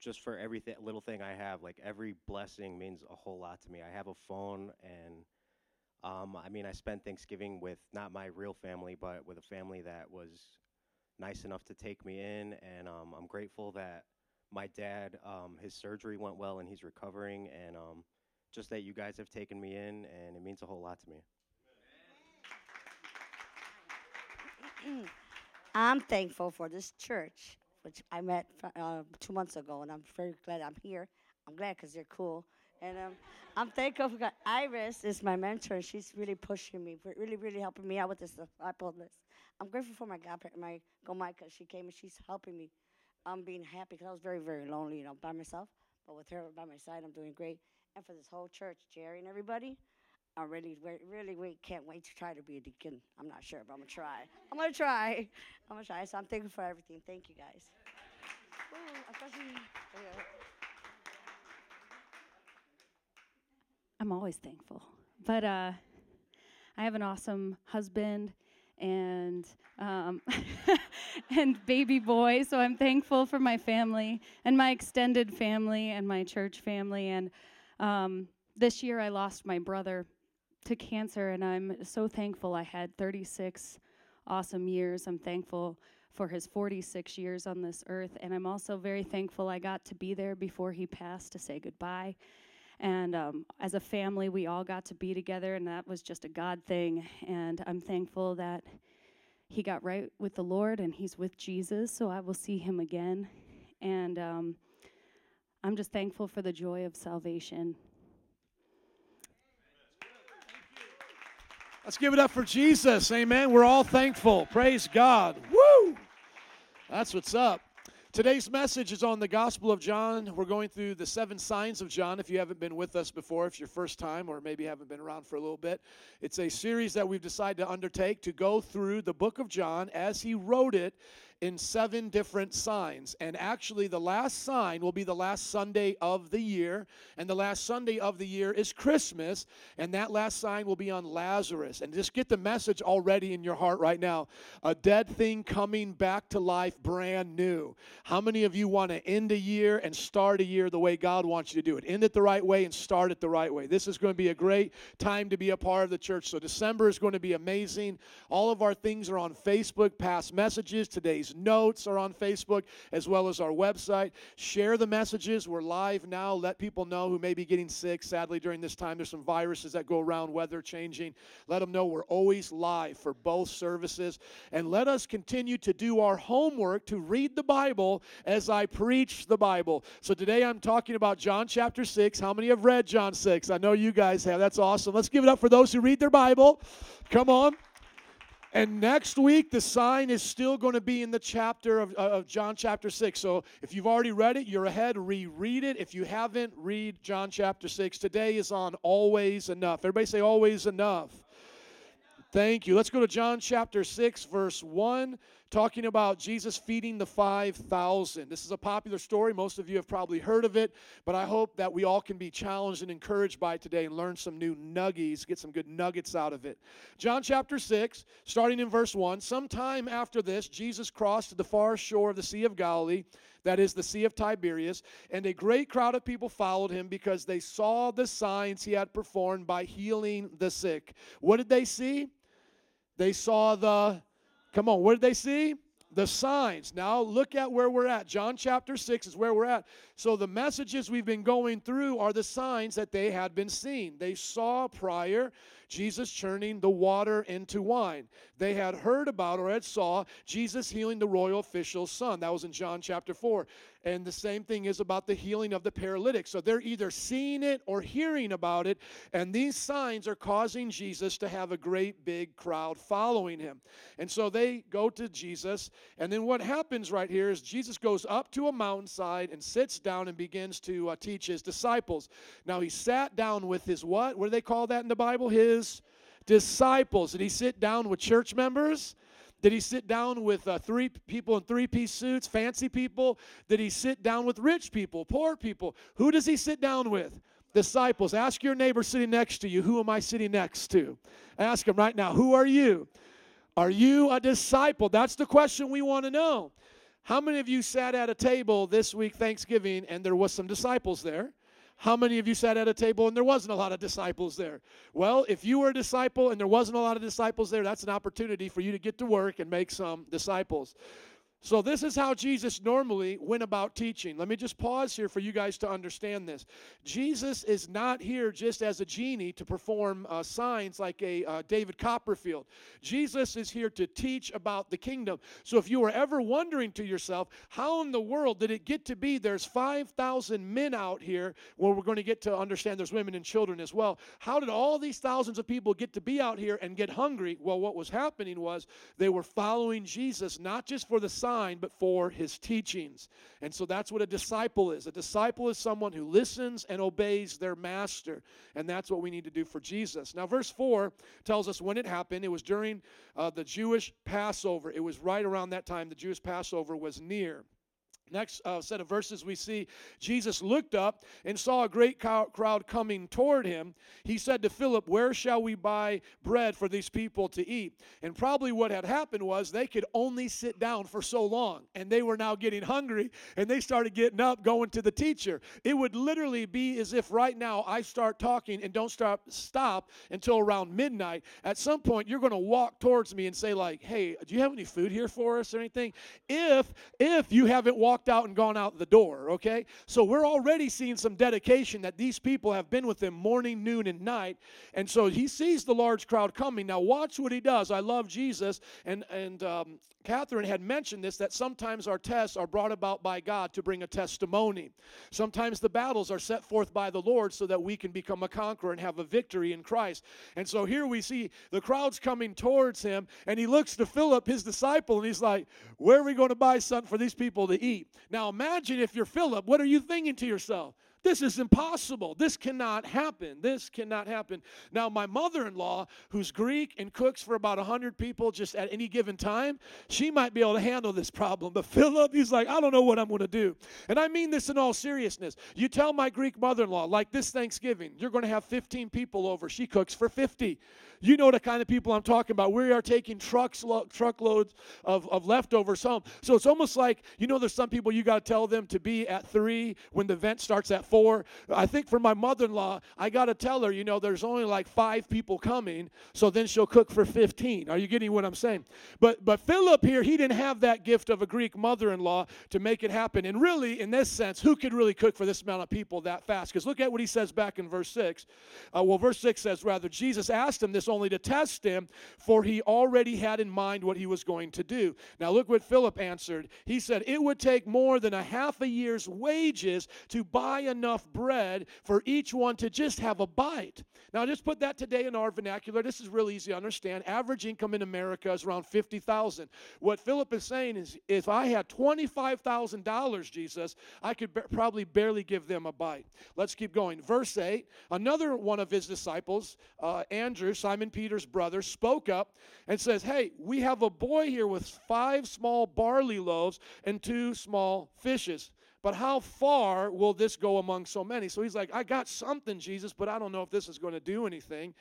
Speaker 14: just for every th- little thing I have, like every blessing means a whole lot to me. I have a phone, and um, I mean, I spent Thanksgiving with not my real family, but with a family that was nice enough to take me in, and um, I'm grateful that my dad, um, his surgery went well and he's recovering, and um, just that you guys have taken me in, and it means a whole lot to me. [clears throat]
Speaker 15: I'm thankful for this church, which I met uh, two months ago, and I'm very glad I'm here. I'm glad because they're cool. And um, I'm thankful for. Iris is my mentor, and she's really pushing me, really, really helping me out with this. I'm grateful for my godparent, my Gomika. She came and she's helping me. I'm being happy because I was very, very lonely, you know, by myself. But with her by my side, I'm doing great. And for this whole church, Jerry and everybody, I really, re- really, wait, can't wait to try to be a deacon. I'm not sure, but I'm gonna try. I'm gonna try. I'm gonna try. So I'm thankful for everything. Thank you guys. Ooh, especially, yeah.
Speaker 16: I'm always thankful. But uh, I have an awesome husband and um, [laughs] and baby boy, so I'm thankful for my family and my extended family and my church family. And um, this year, I lost my brother to cancer, and I'm so thankful. I had 36 awesome years. I'm thankful for his 46 years on this earth, and I'm also very thankful I got to be there before he passed to say goodbye. And um, as a family, we all got to be together, and that was just a God thing. And I'm thankful that he got right with the Lord and he's with Jesus, so I will see him again. And um, I'm just thankful for the joy of salvation.
Speaker 7: Let's give it up for Jesus. Amen. We're all thankful. Praise God. Woo! That's what's up. Today's message is on the Gospel of John. We're going through the seven signs of John. If you haven't been with us before, if it's your first time, or maybe haven't been around for a little bit, it's a series that we've decided to undertake to go through the book of John as he wrote it in seven different signs. And actually, the last sign will be the last Sunday of the year. And the last Sunday of the year is Christmas. And that last sign will be on Lazarus. And just get the message already in your heart right now a dead thing coming back to life, brand new. How many of you want to end a year and start a year the way God wants you to do it? End it the right way and start it the right way. This is going to be a great time to be a part of the church. So, December is going to be amazing. All of our things are on Facebook, past messages, today's. Notes are on Facebook as well as our website. Share the messages. We're live now. Let people know who may be getting sick. Sadly, during this time, there's some viruses that go around, weather changing. Let them know we're always live for both services. And let us continue to do our homework to read the Bible as I preach the Bible. So today I'm talking about John chapter 6. How many have read John 6? I know you guys have. That's awesome. Let's give it up for those who read their Bible. Come on. And next week, the sign is still going to be in the chapter of, of John chapter 6. So if you've already read it, you're ahead. Reread it. If you haven't, read John chapter 6. Today is on Always Enough. Everybody say Always Enough. Thank you. Let's go to John chapter 6, verse 1, talking about Jesus feeding the 5,000. This is a popular story. Most of you have probably heard of it, but I hope that we all can be challenged and encouraged by it today and learn some new nuggies, get some good nuggets out of it. John chapter 6, starting in verse 1. Sometime after this, Jesus crossed to the far shore of the Sea of Galilee that is the Sea of Tiberias, and a great crowd of people followed him because they saw the signs he had performed by healing the sick. What did they see? They saw the, come on, what did they see? The signs. Now look at where we're at. John chapter 6 is where we're at. So the messages we've been going through are the signs that they had been seen. They saw prior Jesus churning the water into wine. They had heard about or had saw Jesus healing the royal official's son. That was in John chapter 4. And the same thing is about the healing of the paralytic. So they're either seeing it or hearing about it. And these signs are causing Jesus to have a great big crowd following him. And so they go to Jesus. And then what happens right here is Jesus goes up to a mountainside and sits down and begins to uh, teach his disciples. Now he sat down with his what? What do they call that in the Bible? His disciples. Did he sit down with church members? Did he sit down with uh, three people in three piece suits, fancy people? Did he sit down with rich people, poor people? Who does he sit down with? Disciples. Ask your neighbor sitting next to you, who am I sitting next to? Ask him right now, who are you? Are you a disciple? That's the question we want to know. How many of you sat at a table this week, Thanksgiving, and there was some disciples there? How many of you sat at a table and there wasn't a lot of disciples there? Well, if you were a disciple and there wasn't a lot of disciples there, that's an opportunity for you to get to work and make some disciples. So, this is how Jesus normally went about teaching. Let me just pause here for you guys to understand this. Jesus is not here just as a genie to perform uh, signs like a uh, David Copperfield. Jesus is here to teach about the kingdom. So, if you were ever wondering to yourself, how in the world did it get to be there's 5,000 men out here, well, we're going to get to understand there's women and children as well. How did all these thousands of people get to be out here and get hungry? Well, what was happening was they were following Jesus, not just for the sign but for his teachings. And so that's what a disciple is. A disciple is someone who listens and obeys their master. And that's what we need to do for Jesus. Now, verse 4 tells us when it happened. It was during uh, the Jewish Passover, it was right around that time the Jewish Passover was near. Next uh, set of verses, we see Jesus looked up and saw a great crowd coming toward him. He said to Philip, Where shall we buy bread for these people to eat? And probably what had happened was they could only sit down for so long, and they were now getting hungry, and they started getting up, going to the teacher. It would literally be as if right now I start talking and don't stop, stop until around midnight. At some point, you're going to walk towards me and say, like, Hey, do you have any food here for us or anything? If if you haven't walked walked out and gone out the door, okay? So we're already seeing some dedication that these people have been with him morning, noon, and night. And so he sees the large crowd coming. Now, watch what he does. I love Jesus. And, and um, Catherine had mentioned this that sometimes our tests are brought about by God to bring a testimony. Sometimes the battles are set forth by the Lord so that we can become a conqueror and have a victory in Christ. And so here we see the crowds coming towards him, and he looks to Philip, his disciple, and he's like, Where are we going to buy something for these people to eat? Now imagine if you're Philip, what are you thinking to yourself? This is impossible. This cannot happen. This cannot happen. Now, my mother in law, who's Greek and cooks for about 100 people just at any given time, she might be able to handle this problem. But Philip, he's like, I don't know what I'm going to do. And I mean this in all seriousness. You tell my Greek mother in law, like this Thanksgiving, you're going to have 15 people over. She cooks for 50. You know the kind of people I'm talking about. We are taking trucks, lo- truckloads of, of leftovers home. So it's almost like, you know, there's some people you got to tell them to be at 3 when the event starts at four. I think for my mother in law, I got to tell her, you know, there's only like five people coming, so then she'll cook for 15. Are you getting what I'm saying? But, but Philip here, he didn't have that gift of a Greek mother in law to make it happen. And really, in this sense, who could really cook for this amount of people that fast? Because look at what he says back in verse 6. Uh, well, verse 6 says, rather, Jesus asked him this only to test him, for he already had in mind what he was going to do. Now, look what Philip answered. He said, It would take more than a half a year's wages to buy enough bread for each one to just have a bite. Now, just put that today in our vernacular. This is really easy to understand. Average income in America is around 50,000. What Philip is saying is if I had $25,000, Jesus, I could ba- probably barely give them a bite. Let's keep going. Verse 8 Another one of his disciples, uh, Andrew, Simon Peter's brother, spoke up and says, Hey, we have a boy here with five small barley loaves and two small fishes. But how far will this go among so many? So he's like, I got something, Jesus, but I don't know if this is going to do anything.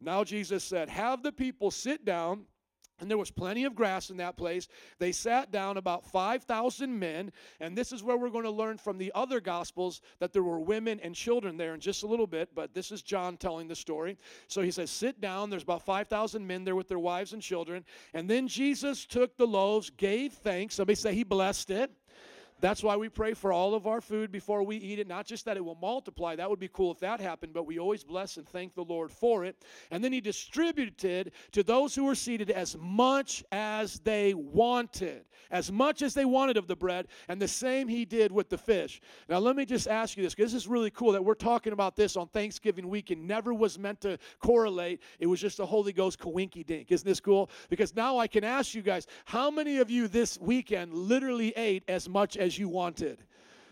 Speaker 7: Now Jesus said, Have the people sit down. And there was plenty of grass in that place. They sat down, about 5,000 men. And this is where we're going to learn from the other gospels that there were women and children there in just a little bit. But this is John telling the story. So he says, Sit down. There's about 5,000 men there with their wives and children. And then Jesus took the loaves, gave thanks. Somebody say he blessed it. That's why we pray for all of our food before we eat it. Not just that it will multiply, that would be cool if that happened, but we always bless and thank the Lord for it. And then he distributed to those who were seated as much as they wanted, as much as they wanted of the bread. And the same he did with the fish. Now, let me just ask you this, because this is really cool that we're talking about this on Thanksgiving week and never was meant to correlate. It was just a Holy Ghost coinky dink. Isn't this cool? Because now I can ask you guys, how many of you this weekend literally ate as much as you wanted?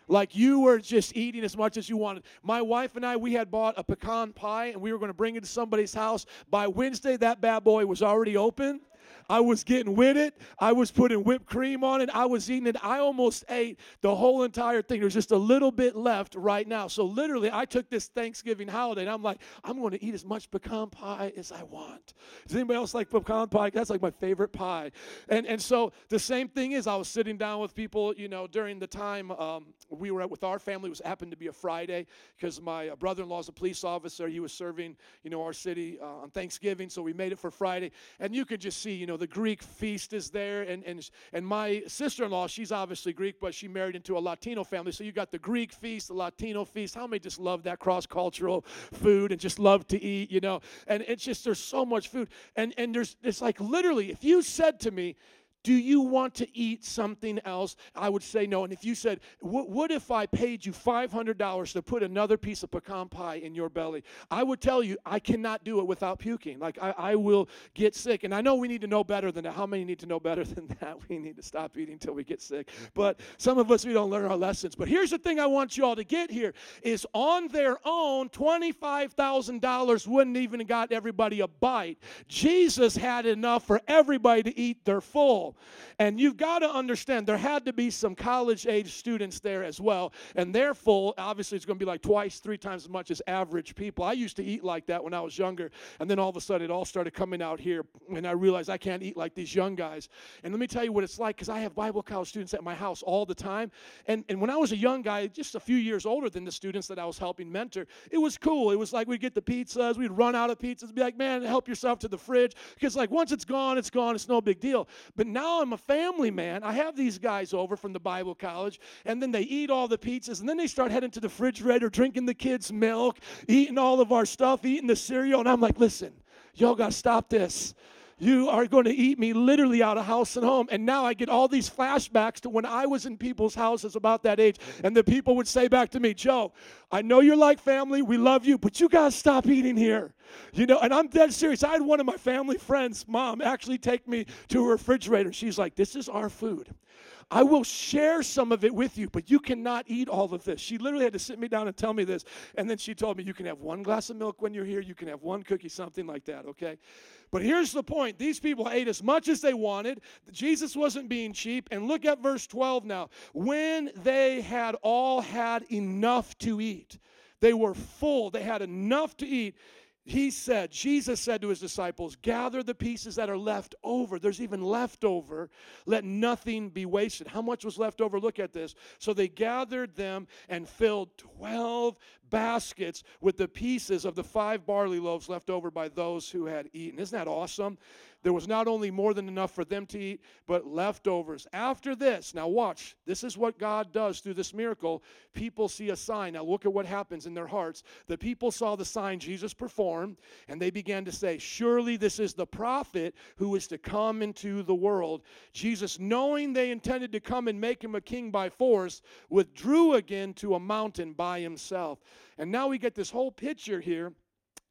Speaker 7: Like you were just eating as much as you wanted. My wife and I, we had bought a pecan pie and we were going to bring it to somebody's house. By Wednesday, that bad boy was already open. I was getting with it. I was putting whipped cream on it. I was eating it. I almost ate the whole entire thing. There's just a little bit left right now. So literally, I took this Thanksgiving holiday and I'm like, I'm going to eat as much pecan pie as I want. Does anybody else like pecan pie? That's like my favorite pie. And and so the same thing is, I was sitting down with people, you know, during the time um, we were with our family. It was happened to be a Friday because my uh, brother-in-law is a police officer. He was serving, you know, our city uh, on Thanksgiving, so we made it for Friday. And you could just see, you know, the Greek feast is there. And, and, and my sister in law, she's obviously Greek, but she married into a Latino family. So you got the Greek feast, the Latino feast. How many just love that cross cultural food and just love to eat, you know? And it's just, there's so much food. And, and there's, it's like literally, if you said to me, do you want to eat something else? I would say no. And if you said, what, if I paid you $500 to put another piece of pecan pie in your belly? I would tell you, I cannot do it without puking. Like, I, I will get sick. And I know we need to know better than that. How many need to know better [laughs] than that? We need to stop eating until we get sick. But some of us, we don't learn our lessons. But here's the thing I want you all to get here is on their own, $25,000 wouldn't even have got everybody a bite. Jesus had enough for everybody to eat their full. And you've got to understand there had to be some college age students there as well. And they're full. Obviously, it's going to be like twice, three times as much as average people. I used to eat like that when I was younger. And then all of a sudden, it all started coming out here. And I realized I can't eat like these young guys. And let me tell you what it's like because I have Bible college students at my house all the time. And, and when I was a young guy, just a few years older than the students that I was helping mentor, it was cool. It was like we'd get the pizzas, we'd run out of pizzas, be like, man, help yourself to the fridge. Because, like, once it's gone, it's gone. It's no big deal. But now I'm a family man. I have these guys over from the Bible college, and then they eat all the pizzas, and then they start heading to the refrigerator, drinking the kids' milk, eating all of our stuff, eating the cereal. And I'm like, listen, y'all got to stop this. You are going to eat me literally out of house and home. And now I get all these flashbacks to when I was in people's houses about that age. And the people would say back to me, Joe, I know you're like family. We love you, but you got to stop eating here. You know, and I'm dead serious. I had one of my family friends' mom actually take me to her refrigerator. She's like, This is our food. I will share some of it with you, but you cannot eat all of this. She literally had to sit me down and tell me this. And then she told me, You can have one glass of milk when you're here, you can have one cookie, something like that, okay? But here's the point these people ate as much as they wanted. Jesus wasn't being cheap. And look at verse 12 now. When they had all had enough to eat, they were full, they had enough to eat. he said, Jesus said to his disciples, Gather the pieces that are left over. There's even left over. Let nothing be wasted. How much was left over? Look at this. So they gathered them and filled 12 baskets with the pieces of the five barley loaves left over by those who had eaten. Isn't that awesome? There was not only more than enough for them to eat, but leftovers. After this, now watch, this is what God does through this miracle. People see a sign. Now look at what happens in their hearts. The people saw the sign Jesus performed, and they began to say, Surely this is the prophet who is to come into the world. Jesus, knowing they intended to come and make him a king by force, withdrew again to a mountain by himself. And now we get this whole picture here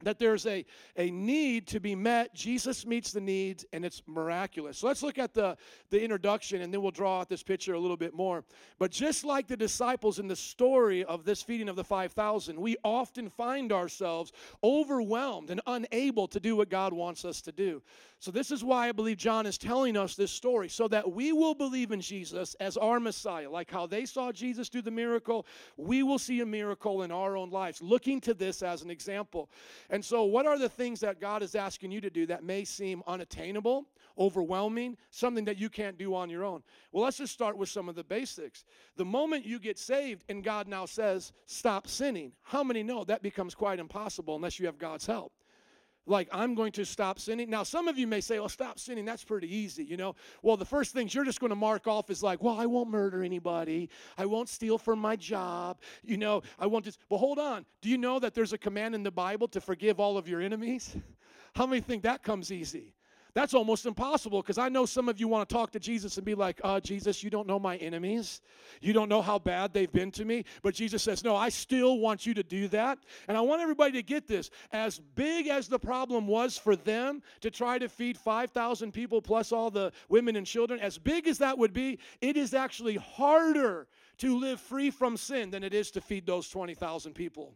Speaker 7: that there's a, a need to be met. Jesus meets the needs, and it's miraculous. So let's look at the, the introduction, and then we'll draw out this picture a little bit more. But just like the disciples in the story of this feeding of the 5,000, we often find ourselves overwhelmed and unable to do what God wants us to do. So, this is why I believe John is telling us this story, so that we will believe in Jesus as our Messiah. Like how they saw Jesus do the miracle, we will see a miracle in our own lives, looking to this as an example. And so, what are the things that God is asking you to do that may seem unattainable, overwhelming, something that you can't do on your own? Well, let's just start with some of the basics. The moment you get saved and God now says, stop sinning, how many know that becomes quite impossible unless you have God's help? Like i'm going to stop sinning. Now some of you may say well stop sinning. That's pretty easy you know? Well the first things you're just going to mark off is like well i won't murder anybody. I won't steal from my job you know? I won't just but hold on. Do you know that there's a command in the bible to forgive all of your enemies? [laughs] How many think that comes easy that's almost impossible because I know some of you want to talk to Jesus and be like, uh, Jesus, you don't know my enemies. You don't know how bad they've been to me. But Jesus says, No, I still want you to do that. And I want everybody to get this. As big as the problem was for them to try to feed 5,000 people plus all the women and children, as big as that would be, it is actually harder to live free from sin than it is to feed those 20,000 people.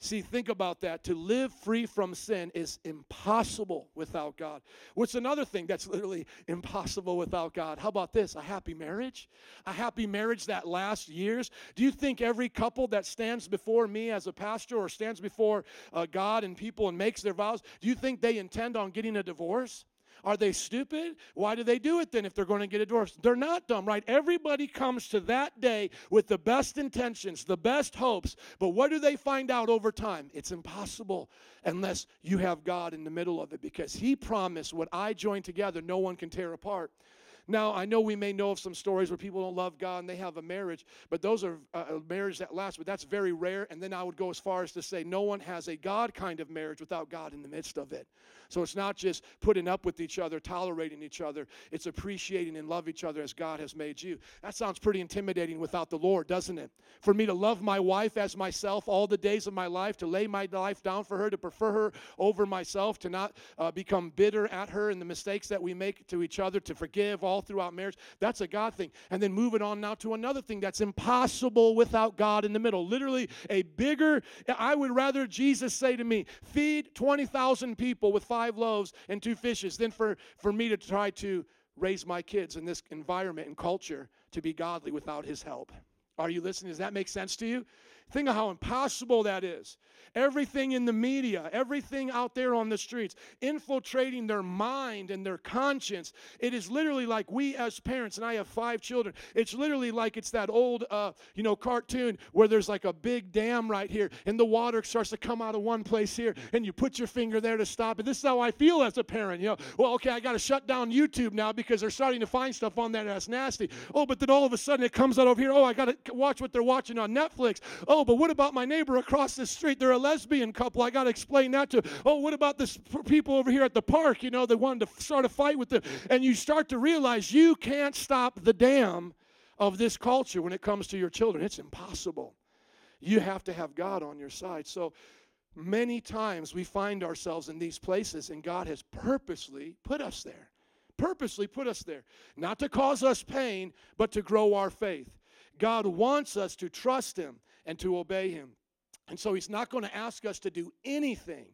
Speaker 7: See, think about that. To live free from sin is impossible without God. What's another thing that's literally impossible without God? How about this? A happy marriage? A happy marriage that lasts years? Do you think every couple that stands before me as a pastor or stands before uh, God and people and makes their vows, do you think they intend on getting a divorce? Are they stupid? Why do they do it then if they're going to get a divorce? They're not dumb, right? Everybody comes to that day with the best intentions, the best hopes. But what do they find out over time? It's impossible unless you have God in the middle of it because He promised what I join together, no one can tear apart. Now, I know we may know of some stories where people don't love God and they have a marriage, but those are uh, a marriage that lasts, but that's very rare. And then I would go as far as to say no one has a God kind of marriage without God in the midst of it. So it's not just putting up with each other, tolerating each other, it's appreciating and love each other as God has made you. That sounds pretty intimidating without the Lord, doesn't it? For me to love my wife as myself all the days of my life, to lay my life down for her, to prefer her over myself, to not uh, become bitter at her and the mistakes that we make to each other, to forgive all throughout marriage, that's a God thing. And then moving on now to another thing that's impossible without God in the middle. Literally, a bigger, I would rather Jesus say to me, feed 20,000 people with five five loaves and two fishes than for, for me to try to raise my kids in this environment and culture to be godly without his help. Are you listening? Does that make sense to you? Think of how impossible that is. Everything in the media, everything out there on the streets, infiltrating their mind and their conscience. It is literally like we as parents, and I have five children, it's literally like it's that old, uh, you know, cartoon where there's like a big dam right here, and the water starts to come out of one place here, and you put your finger there to stop it. This is how I feel as a parent. You know, well, okay, I got to shut down YouTube now because they're starting to find stuff on there that's nasty. Oh, but then all of a sudden it comes out over here. Oh, I got to watch what they're watching on Netflix. Oh, Oh, but what about my neighbor across the street? They're a lesbian couple. I got to explain that to. Oh, what about this people over here at the park? You know, they wanted to start a fight with them. And you start to realize you can't stop the dam of this culture when it comes to your children. It's impossible. You have to have God on your side. So many times we find ourselves in these places, and God has purposely put us there. Purposely put us there. Not to cause us pain, but to grow our faith. God wants us to trust Him and to obey Him. And so He's not going to ask us to do anything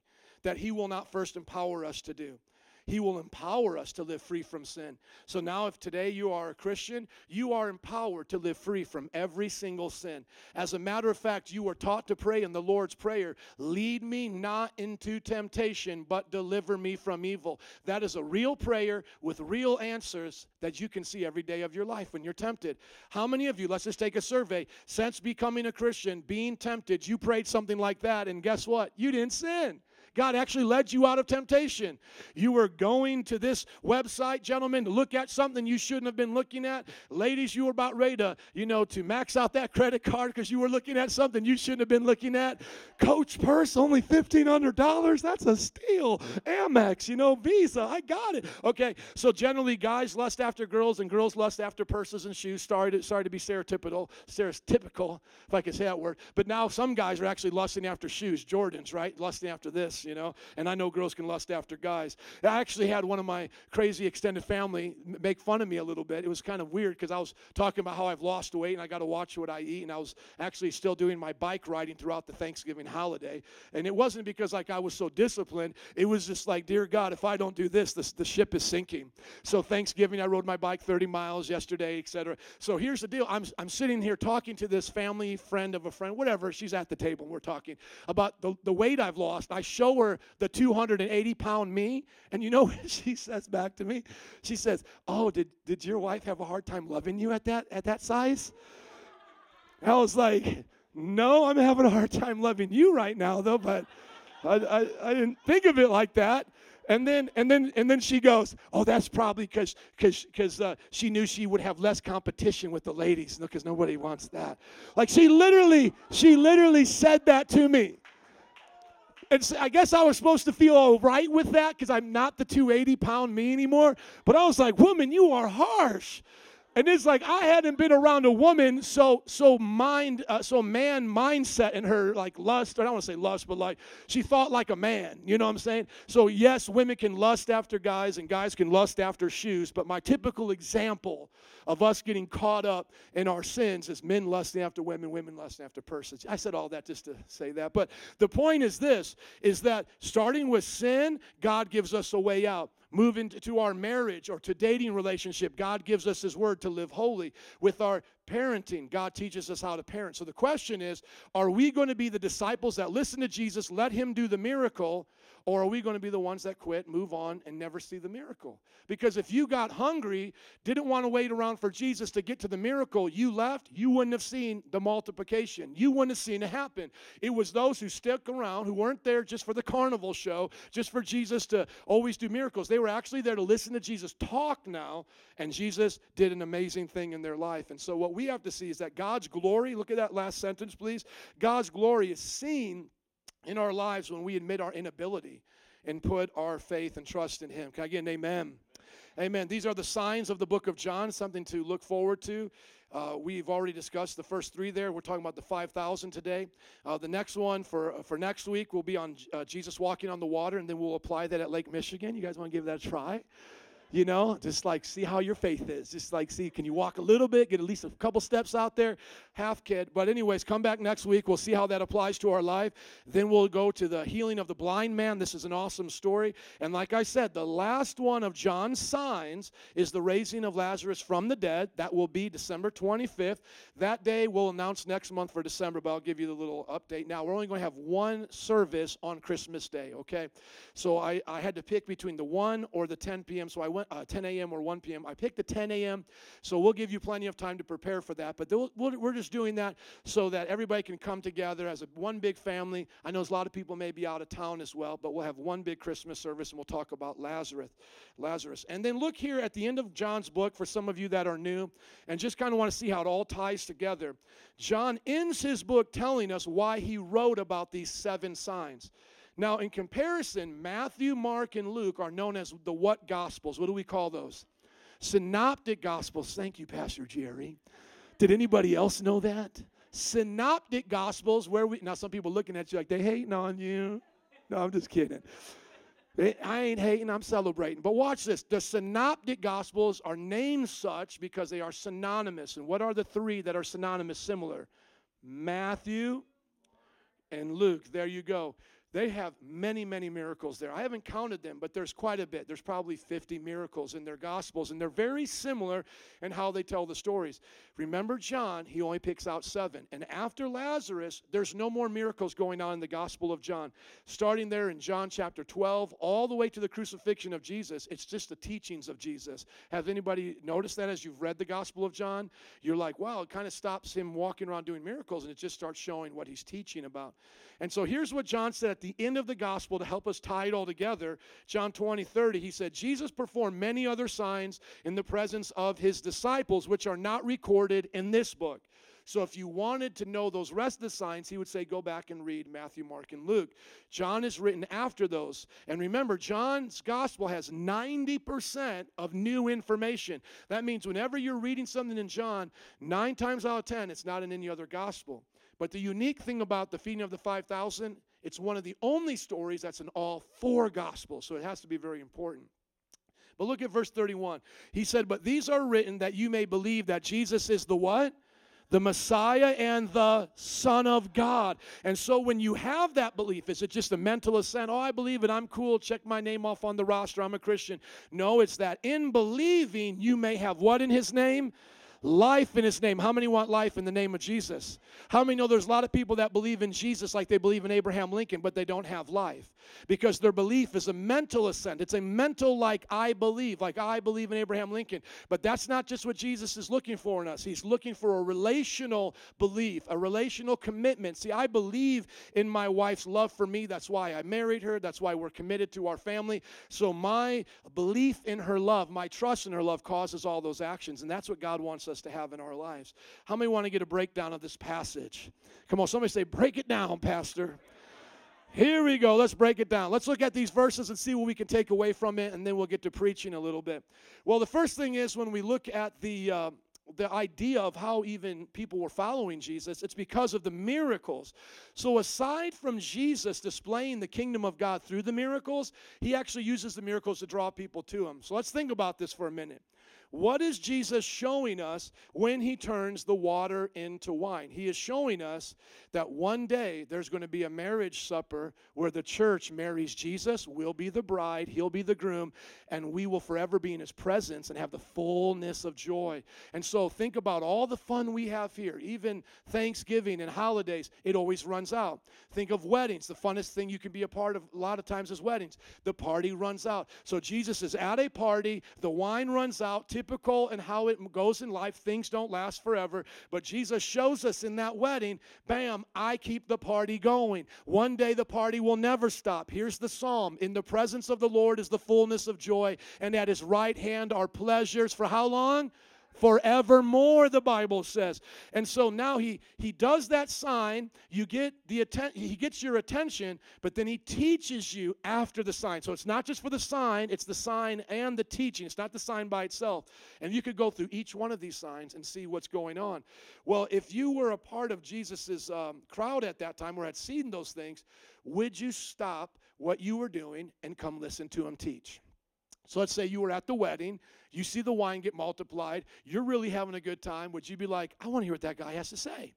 Speaker 7: that He will not first empower us to do. He will empower us to live free from sin. So now, if today you are a Christian, you are empowered to live free from every single sin. As a matter of fact, you were taught to pray in the Lord's Prayer Lead me not into temptation, but deliver me from evil. That is a real prayer with real answers that you can see every day of your life when you're tempted. How many of you, let's just take a survey, since becoming a Christian, being tempted, you prayed something like that, and guess what? You didn't sin. God actually led you out of temptation. You were going to this website, gentlemen, to look at something you shouldn't have been looking at. Ladies, you were about ready to, you know, to max out that credit card because you were looking at something you shouldn't have been looking at. Coach purse, only $1,500. That's a steal. Amex, you know, Visa, I got it. Okay, so generally guys lust after girls and girls lust after purses and shoes. Sorry to, sorry to be stereotypical, stereotypical, if I could say that word. But now some guys are actually lusting after shoes, Jordans, right? Lusting after this you know. And I know girls can lust after guys. I actually had one of my crazy extended family make fun of me a little bit. It was kind of weird because I was talking about how I've lost weight and I got to watch what I eat. And I was actually still doing my bike riding throughout the Thanksgiving holiday. And it wasn't because like I was so disciplined. It was just like, dear God, if I don't do this, the ship is sinking. So Thanksgiving, I rode my bike 30 miles yesterday, etc. So here's the deal. I'm, I'm sitting here talking to this family friend of a friend, whatever. She's at the table and we're talking about the, the weight I've lost. I show her the 280 pound me. And you know [laughs] what she says back to me? She says, Oh, did, did your wife have a hard time loving you at that, at that size? I was like, No, I'm having a hard time loving you right now, though, but I, I, I didn't think of it like that. And then and then and then she goes, "Oh, that's probably because because because uh, she knew she would have less competition with the ladies, because nobody wants that." Like she literally she literally said that to me. And so I guess I was supposed to feel all right with that because I'm not the 280 pound me anymore. But I was like, woman, you are harsh. And it's like I hadn't been around a woman so so mind uh, so man mindset in her like lust. I don't want to say lust, but like she thought like a man. You know what I'm saying? So yes, women can lust after guys and guys can lust after shoes. But my typical example of us getting caught up in our sins is men lusting after women, women lusting after persons. I said all that just to say that. But the point is this: is that starting with sin, God gives us a way out move into our marriage or to dating relationship god gives us his word to live holy with our parenting. God teaches us how to parent. So the question is are we going to be the disciples that listen to jesus let him do the miracle or are we going to be the ones that quit, move on, and never see the miracle? Because if you got hungry, didn't want to wait around for Jesus to get to the miracle, you left, you wouldn't have seen the multiplication. You wouldn't have seen it happen. It was those who stuck around, who weren't there just for the carnival show, just for Jesus to always do miracles. They were actually there to listen to Jesus talk now, and Jesus did an amazing thing in their life. And so, what we have to see is that God's glory, look at that last sentence, please. God's glory is seen in our lives when we admit our inability and put our faith and trust in Him. Can I get an amen? Amen. These are the signs of the book of John, something to look forward to. Uh, we've already discussed the first three there. We're talking about the 5,000 today. Uh, the next one for, for next week will be on uh, Jesus walking on the water, and then we'll apply that at Lake Michigan. You guys want to give that a try? You know just like see how your faith is. Just like see can you walk a little bit get at least a couple steps out there half kid. But anyways come back next week. We'll see how that applies to our life. Then we'll go to the healing of the blind man. This is an awesome story. And like i said the last one of john's signs is the raising of lazarus from the dead. That will be december 25th that day we'll announce next month for december but i'll give you the little update. Now we're only going to have one service on christmas day okay? So i, I had to pick between the 1 or the 10 p.m so i went uh, 10 a.m. or 1 p.m. I picked the 10 a.m., so we'll give you plenty of time to prepare for that. But we'll, we're just doing that so that everybody can come together as a, one big family. I know a lot of people may be out of town as well, but we'll have one big Christmas service and we'll talk about Lazarus. Lazarus. And then look here at the end of John's book for some of you that are new and just kind of want to see how it all ties together. John ends his book telling us why he wrote about these seven signs. Now, in comparison, Matthew, Mark, and Luke are known as the what gospels? What do we call those? Synoptic gospels. Thank you, Pastor Jerry. Did anybody else know that? Synoptic gospels, where we now some people looking at you like they hating on you. No, I'm just kidding. I ain't hating, I'm celebrating. But watch this. The synoptic gospels are named such because they are synonymous. And what are the three that are synonymous similar? Matthew and Luke. There you go. They have many, many miracles there. I haven't counted them, but there's quite a bit. There's probably 50 miracles in their gospels, and they're very similar in how they tell the stories. Remember John, he only picks out seven. And after Lazarus, there's no more miracles going on in the Gospel of John. Starting there in John chapter 12, all the way to the crucifixion of Jesus, it's just the teachings of Jesus. Have anybody noticed that as you've read the Gospel of John? You're like, wow, it kind of stops him walking around doing miracles, and it just starts showing what he's teaching about. And so here's what John said at the end of the gospel to help us tie it all together. John 20, 30, he said, Jesus performed many other signs in the presence of his disciples, which are not recorded in this book. So if you wanted to know those rest of the signs, he would say, go back and read Matthew, Mark, and Luke. John is written after those. And remember, John's gospel has 90% of new information. That means whenever you're reading something in John, nine times out of 10, it's not in any other gospel. But the unique thing about the feeding of the 5,000, it's one of the only stories that's in all four gospels. So it has to be very important. But look at verse 31. He said, But these are written that you may believe that Jesus is the what? The Messiah and the Son of God. And so when you have that belief, is it just a mental assent? Oh, I believe it. I'm cool. Check my name off on the roster. I'm a Christian. No, it's that in believing, you may have what in His name? Life in his name. How many want life in the name of Jesus? How many know there's a lot of people that believe in Jesus like they believe in Abraham Lincoln, but they don't have life? Because their belief is a mental assent. It's a mental, like I believe, like I believe in Abraham Lincoln. But that's not just what Jesus is looking for in us. He's looking for a relational belief, a relational commitment. See, I believe in my wife's love for me. That's why I married her. That's why we're committed to our family. So my belief in her love, my trust in her love causes all those actions. And that's what God wants us us to have in our lives. How many want to get a breakdown of this passage? Come on, somebody say, break it down, Pastor. Here we go. Let's break it down. Let's look at these verses and see what we can take away from it, and then we'll get to preaching a little bit. Well, the first thing is when we look at the uh, the idea of how even people were following Jesus, it's because of the miracles. So, aside from Jesus displaying the kingdom of God through the miracles, he actually uses the miracles to draw people to him. So, let's think about this for a minute. What is Jesus showing us when he turns the water into wine? He is showing us that one day there's going to be a marriage supper where the church marries Jesus, We'll be the bride, he'll be the groom, and we will forever be in his presence and have the fullness of joy. And so think about all the fun we have here, even Thanksgiving and holidays, it always runs out. Think of weddings, the funnest thing you can be a part of a lot of times is weddings. The party runs out. So Jesus is at a party, the wine runs out, typical in how it goes in life. Things don't last forever. But Jesus shows us in that wedding, bam, I keep the party going. One day the party will never stop. Here's the psalm In the presence of the Lord is the fullness of joy, and at his right hand are pleasures for how long? Forevermore the bible says. And so now he he does that sign. You get the atten- he gets your attention but then he teaches you after the sign. So it's not just for the sign it's the sign and the teaching. It's not the sign by itself. And you could go through each one of these signs and see what's going on. Well if you were a part of jesus's um, crowd at that time or had seen those things would you stop what you were doing and come listen to him teach so let's say you were at the wedding, you see the wine get multiplied, you're really having a good time. Would you be like, I want to hear what that guy has to say?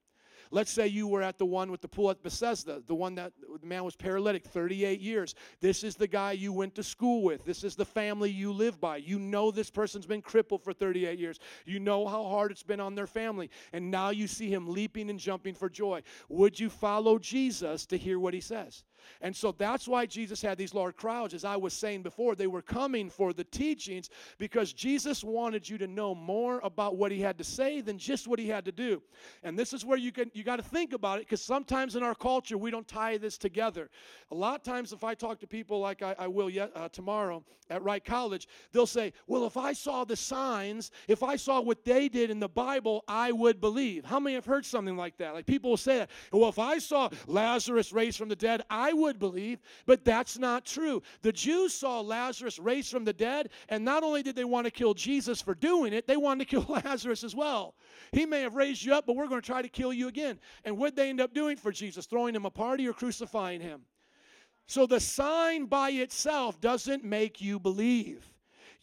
Speaker 7: Let's say you were at the one with the pool at Bethesda, the one that the man was paralytic 38 years. This is the guy you went to school with. This is the family you live by. You know this person's been crippled for 38 years. You know how hard it's been on their family. And now you see him leaping and jumping for joy. Would you follow Jesus to hear what he says? And so that's why Jesus had these large crowds. As I was saying before, they were coming for the teachings because Jesus wanted you to know more about what he had to say than just what he had to do. And this is where you can you got to think about it because sometimes in our culture we don't tie this together. A lot of times, if I talk to people like I, I will yet uh, tomorrow at Wright College, they'll say, "Well, if I saw the signs, if I saw what they did in the Bible, I would believe." How many have heard something like that? Like people will say that. Well, if I saw Lazarus raised from the dead, I would believe, but that's not true. The Jews saw Lazarus raised from the dead, and not only did they want to kill Jesus for doing it, they wanted to kill [laughs] Lazarus as well. He may have raised you up, but we're going to try to kill you again. And what they end up doing for Jesus? Throwing him a party or crucifying him? So the sign by itself doesn't make you believe.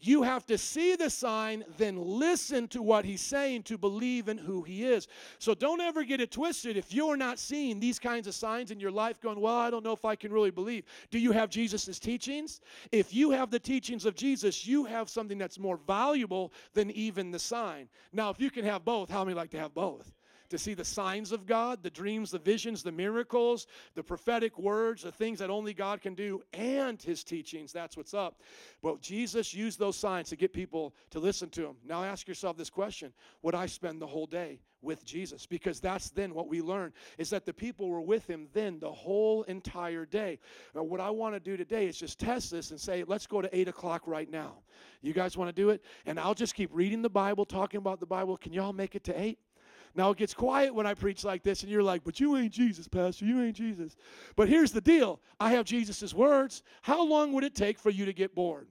Speaker 7: You have to see the sign, then listen to what he's saying to believe in who he is. So don't ever get it twisted. If you're not seeing these kinds of signs in your life, going, Well, I don't know if I can really believe. Do you have Jesus' teachings? If you have the teachings of Jesus, you have something that's more valuable than even the sign. Now, if you can have both, how many like to have both? To see the signs of God, the dreams, the visions, the miracles, the prophetic words, the things that only God can do, and his teachings. That's what's up. But Jesus used those signs to get people to listen to him. Now ask yourself this question Would I spend the whole day with Jesus? Because that's then what we learn is that the people were with him then the whole entire day. Now, what I want to do today is just test this and say, let's go to 8 o'clock right now. You guys want to do it? And I'll just keep reading the Bible, talking about the Bible. Can y'all make it to 8? Now it gets quiet when I preach like this, and you're like, but you ain't Jesus, Pastor. You ain't Jesus. But here's the deal I have Jesus' words. How long would it take for you to get bored?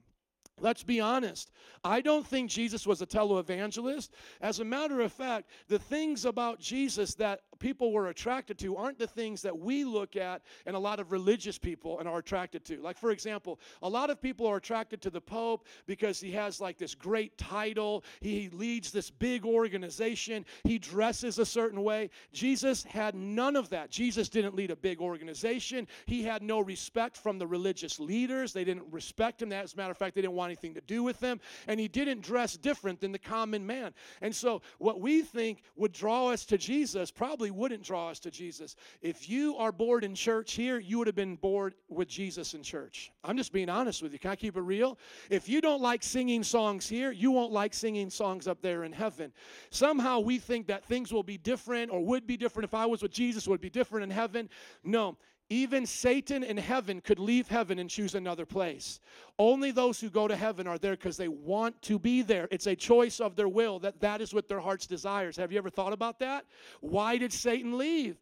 Speaker 7: Let's be honest. I don't think Jesus was a televangelist. As a matter of fact, the things about Jesus that people were attracted to aren't the things that we look at and a lot of religious people and are attracted to. Like, for example, a lot of people are attracted to the Pope because he has like this great title, he leads this big organization, he dresses a certain way. Jesus had none of that. Jesus didn't lead a big organization, he had no respect from the religious leaders. They didn't respect him. As a matter of fact, they didn't want anything to do with him. And he didn't dress different than the common man. And so, what we think would draw us to Jesus probably wouldn't draw us to Jesus. If you are bored in church here, you would have been bored with Jesus in church. I'm just being honest with you. Can I keep it real? If you don't like singing songs here, you won't like singing songs up there in heaven. Somehow we think that things will be different or would be different if I was with Jesus, would be different in heaven. No. Even Satan in heaven could leave heaven and choose another place. Only those who go to heaven are there because they want to be there. It's a choice of their will that that is what their heart's desires. Have you ever thought about that? Why did Satan leave?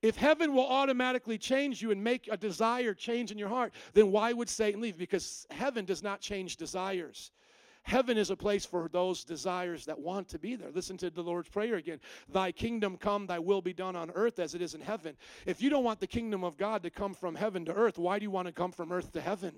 Speaker 7: If heaven will automatically change you and make a desire change in your heart, then why would Satan leave? Because heaven does not change desires. Heaven is a place for those desires that want to be there. Listen to the Lord's Prayer again. Thy kingdom come, thy will be done on earth as it is in heaven. If you don't want the kingdom of God to come from heaven to earth, why do you want to come from earth to heaven?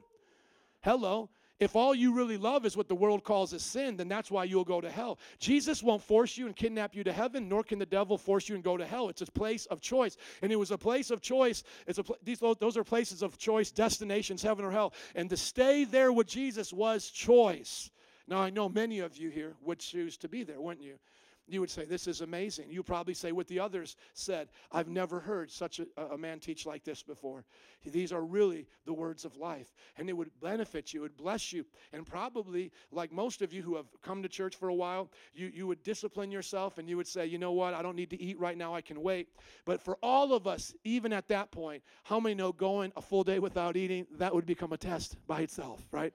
Speaker 7: Hello. If all you really love is what the world calls a sin, then that's why you'll go to hell. Jesus won't force you and kidnap you to heaven, nor can the devil force you and go to hell. It's a place of choice. And it was a place of choice. It's a these those are places of choice, destinations, heaven or hell. And to stay there with Jesus was choice. Now, I know many of you here would choose to be there, wouldn't you? You would say, This is amazing. You probably say what the others said I've never heard such a, a, man teach like this before. These are really the words of life. And it would benefit you, it would bless you. And probably, like most of you who have come to church for a while, you, you would discipline yourself and you would say, You know what? I don't need to eat right now. I can wait. But for all of us, even at that point, how many know going a full day without eating, that would become a test by itself, right?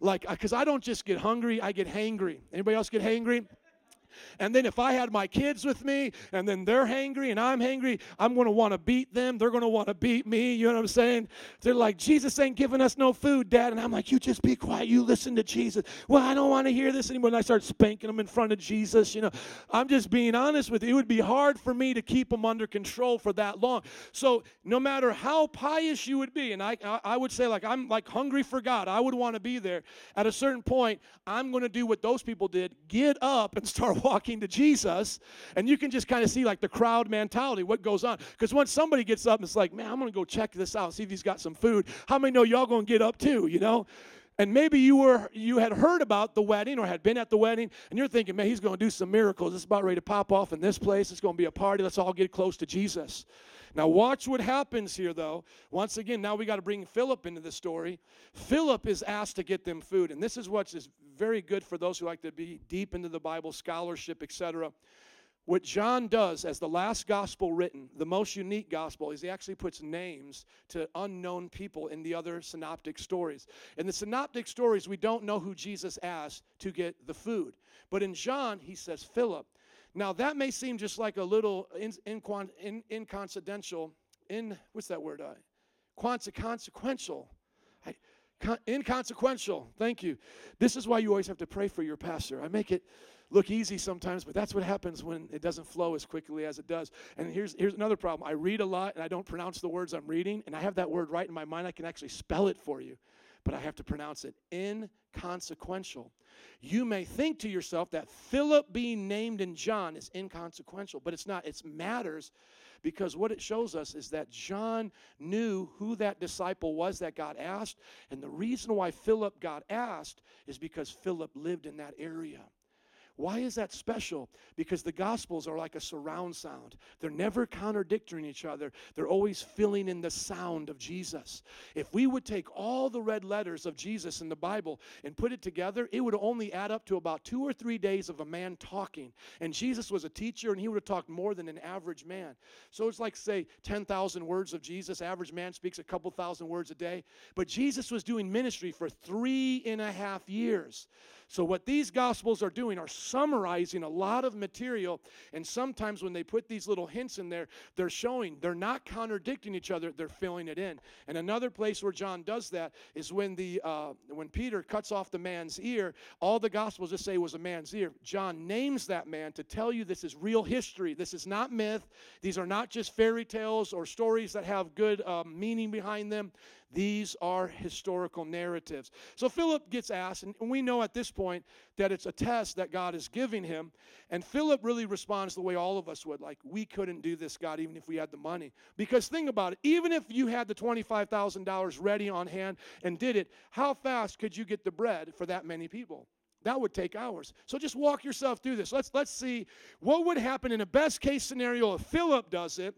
Speaker 7: Like, because I don't just get hungry, I get hangry. Anybody else get hangry? And then if I had my kids with me and then they're hangry and I'm hangry, I'm going to want to beat them. They're going to want to beat me. You know what I'm saying? They're like, Jesus ain't giving us no food, Dad. And I'm like, you just be quiet. You listen to Jesus. Well, I don't want to hear this anymore. And I start spanking them in front of Jesus. You know, I'm just being honest with you. It would be hard for me to keep them under control for that long. So no matter how pious you would be, and I, I would say like, I'm like hungry for God. I would want to be there. At a certain point, I'm going to do what those people did. Get up and start walking to Jesus, and you can just kind of see like the crowd mentality, what goes on. Because once somebody gets up and it's like, man, I'm gonna go check this out, see if he's got some food. How many know y'all gonna get up too? You know. And maybe you were you had heard about the wedding or had been at the wedding, and you're thinking, man, he's going to do some miracles. It's about ready to pop off in this place. It's going to be a party. Let's all get close to Jesus. Now, watch what happens here, though. Once again, now we got to bring Philip into the story. Philip is asked to get them food, and this is what is very good for those who like to be deep into the Bible, scholarship, etc. What John does as the last gospel written, the most unique gospel, is he actually puts names to unknown people in the other synoptic stories. In the synoptic stories, we don't know who Jesus asked to get the food. But in John, he says Philip. Now, that may seem just like a little in, in, in, inconsequential, in, what's that word? Uh, consequential. I, con, inconsequential. Thank you. This is why you always have to pray for your pastor. I make it look easy sometimes, but that's what happens when it doesn't flow as quickly as it does. And here's, here's another problem I read a lot and I don't pronounce the words I'm reading, and I have that word right in my mind. I can actually spell it for you. But I have to pronounce it inconsequential. You may think to yourself that Philip being named in John is inconsequential, but it's not. It matters because what it shows us is that John knew who that disciple was that got asked. And the reason why Philip got asked is because Philip lived in that area. Why is that special? Because the Gospels are like a surround sound. They're never contradicting each other, they're always filling in the sound of Jesus. If we would take all the red letters of Jesus in the Bible and put it together, it would only add up to about two or three days of a man talking. And Jesus was a teacher, and he would have talked more than an average man. So it's like, say, 10,000 words of Jesus. Average man speaks a couple thousand words a day. But Jesus was doing ministry for three and a half years. So, what these gospels are doing are summarizing a lot of material, and sometimes when they put these little hints in there, they're showing they're not contradicting each other, they're filling it in. And another place where John does that is when, the, uh, when Peter cuts off the man's ear, all the gospels just say was a man's ear. John names that man to tell you this is real history. This is not myth. These are not just fairy tales or stories that have good uh, meaning behind them. These are historical narratives. So Philip gets asked, and we know at this point that it's a test that God is giving him. And Philip really responds the way all of us would like, we couldn't do this, God, even if we had the money. Because think about it, even if you had the $25,000 ready on hand and did it, how fast could you get the bread for that many people? That would take hours. So just walk yourself through this. Let's let's see what would happen in a best case scenario if Philip does it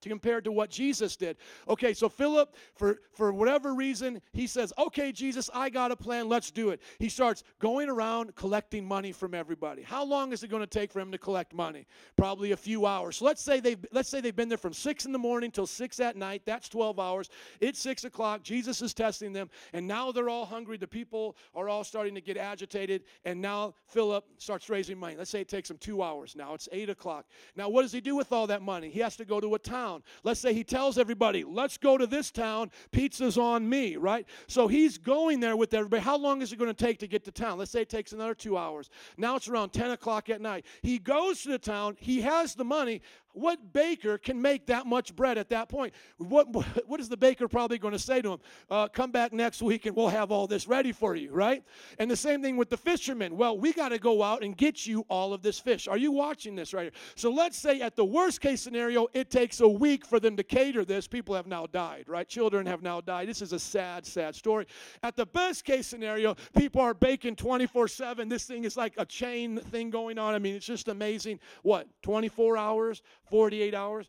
Speaker 7: compared to what Jesus did. Okay, so Philip, for, for whatever reason, he says, Okay, Jesus, I got a plan, let's do it. He starts going around collecting money from everybody. How long is it going to take for him to collect money? Probably a few hours. So let's say they've let's say they've been there from six in the morning till six at night. That's 12 hours. It's six o'clock. Jesus is testing them, and now they're all hungry. The people are all starting to get agitated, and now Philip starts raising money. Let's say it takes him two hours. Now it's eight o'clock. Now, what does he do with all that money? He has to go to a town town. Let's say he tells everybody, let's go to this town, pizza's on me, right? So he's going there with everybody. How long is it going to take to get to town? Let's say it takes another two hours. Now it's around 10 o'clock at night. He goes to the town, he has the money. What baker can make that much bread at that point? What, [laughs] what is the baker probably going to say to him? Uh, come back next week and we'll have all this ready for you, right? And the same thing with the fishermen. Well, we got to go out and get you all of this fish. Are you watching this right here? So let's say at the worst case scenario, it takes a week for them to cater this. People have now died, right? Children have now died. This is a sad, sad story. At the best case scenario, people are baking 24 7. This thing is like a chain thing going on. I mean, it's just amazing. What, 24 hours? 48 hours.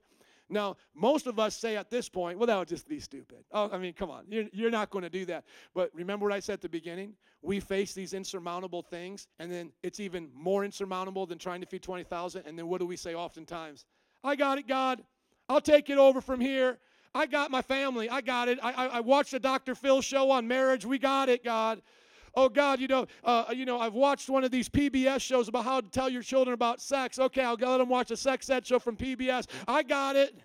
Speaker 7: Now, most of us say at this point, well, that would just be stupid. Oh, I mean, come on. You're, you're not going to do that. But remember what I said at the beginning? We face these insurmountable things, and then it's even more insurmountable than trying to feed 20,000. And then what do we say oftentimes? I got it, God. I'll take it over from here. I got my family. I got it. I, I, I watched the Dr. Phil show on marriage. We got it, God oh God, you know, uh, you know, I've watched one of these PBS shows about how to tell your children about sex. Okay, I'll let them watch a sex ed show from PBS. I got it.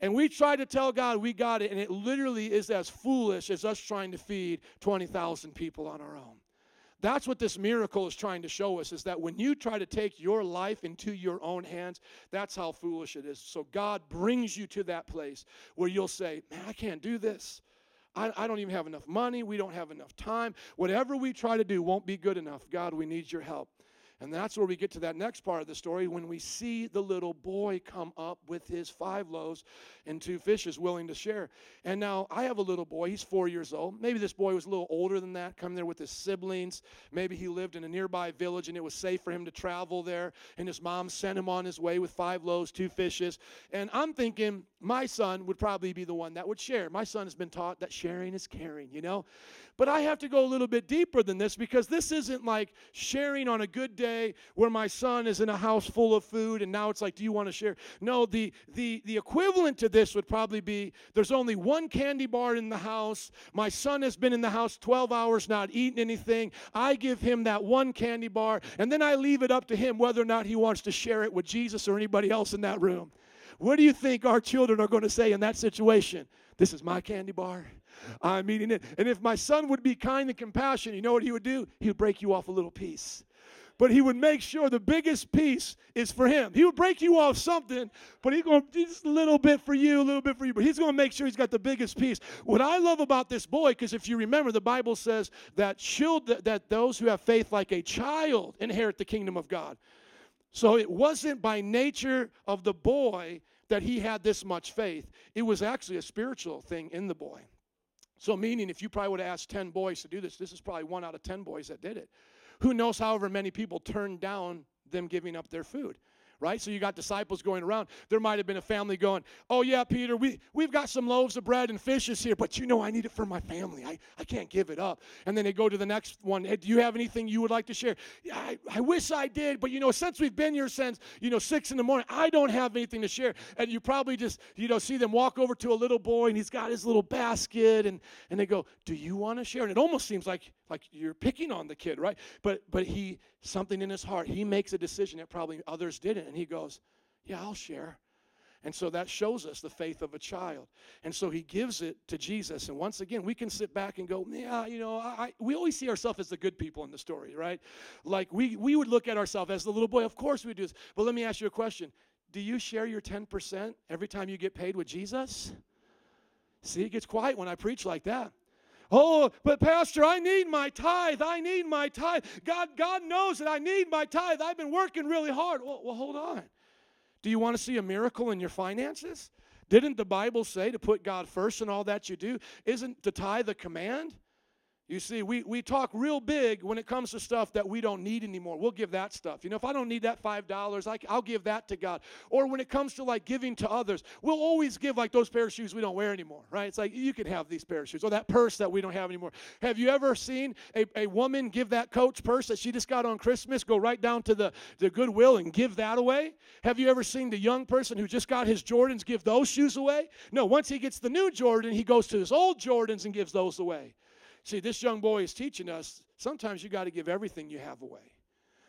Speaker 7: And we try to tell God we got it, and it literally is as foolish as us trying to feed 20,000 people on our own. That's what this miracle is trying to show us is that when you try to take your life into your own hands, that's how foolish it is. So God brings you to that place where you'll say, Man, I can't do this. I, I don't even have enough money. We don't have enough time. Whatever we try to do won't be good enough. God, we need your help. And that's where we get to that next part of the story when we see the little boy come up with his five loaves and two fishes willing to share. And now I have a little boy, he's four years old. Maybe this boy was a little older than that, coming there with his siblings. Maybe he lived in a nearby village and it was safe for him to travel there. And his mom sent him on his way with five loaves, two fishes. And I'm thinking my son would probably be the one that would share. My son has been taught that sharing is caring, you know? But I have to go a little bit deeper than this because this isn't like sharing on a good day where my son is in a house full of food and now it's like, do you want to share? No, the, the, the equivalent to this would probably be there's only one candy bar in the house. My son has been in the house 12 hours not eating anything. I give him that one candy bar and then I leave it up to him whether or not he wants to share it with Jesus or anybody else in that room. What do you think our children are going to say in that situation? This is my candy bar. I'm eating it. And if my son would be kind and compassionate, you know what he would do? He would break you off a little piece. but he would make sure the biggest piece is for him. He would break you off something, but he's going to just a little bit for you, a little bit for you, but he's going to make sure he's got the biggest piece. What I love about this boy, because if you remember, the Bible says that child, that those who have faith like a child inherit the kingdom of God. So it wasn't by nature of the boy that he had this much faith. It was actually a spiritual thing in the boy. So, meaning, if you probably would have asked 10 boys to do this, this is probably one out of 10 boys that did it. Who knows, however many people turned down them giving up their food? Right? So you got disciples going around. There might have been a family going, Oh, yeah, Peter, we, we've got some loaves of bread and fishes here, but you know I need it for my family. I, I can't give it up. And then they go to the next one. Hey, do you have anything you would like to share? Yeah, I, I wish I did, but you know, since we've been here since, you know, six in the morning, I don't have anything to share. And you probably just, you know, see them walk over to a little boy and he's got his little basket and, and they go, Do you want to share? And it almost seems like like you're picking on the kid, right? But but he something in his heart, he makes a decision that probably others didn't, and he goes, Yeah, I'll share. And so that shows us the faith of a child. And so he gives it to Jesus. And once again, we can sit back and go, yeah, you know, I, we always see ourselves as the good people in the story, right? Like we, we would look at ourselves as the little boy. Of course we do this. But let me ask you a question. Do you share your 10% every time you get paid with Jesus? See, it gets quiet when I preach like that. Oh, but Pastor, I need my tithe. I need my tithe. God, God knows that I need my tithe. I've been working really hard. Well, well hold on. Do you want to see a miracle in your finances? Didn't the Bible say to put God first in all that you do? Isn't the tithe a command? You see, we, we talk real big when it comes to stuff that we don't need anymore. We'll give that stuff. You know, if I don't need that $5, I, I'll give that to God. Or when it comes to like giving to others, we'll always give like those pair of shoes we don't wear anymore, right? It's like, you can have these pair of shoes or that purse that we don't have anymore. Have you ever seen a, a woman give that Coach purse that she just got on Christmas, go right down to the, the Goodwill and give that away? Have you ever seen the young person who just got his Jordans give those shoes away? No, once he gets the new Jordan, he goes to his old Jordans and gives those away. See, this young boy is teaching us sometimes you got to give everything you have away.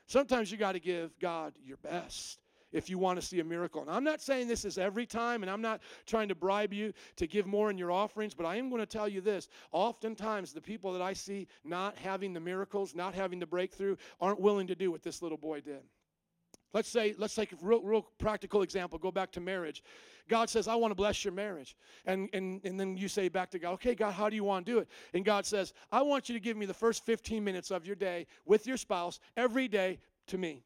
Speaker 7: Sometimes you got to give God your best if you want to see a miracle. And I'm not saying this is every time, and I'm not trying to bribe you to give more in your offerings, but I am going to tell you this. Oftentimes, the people that I see not having the miracles, not having the breakthrough, aren't willing to do what this little boy did. Let's say, let's take a real, real practical example. Go back to marriage. God says, I want to bless your marriage. And, and, and then you say back to God, okay, God, how do you want to do it? And God says, I want you to give me the first 15 minutes of your day with your spouse every day to me.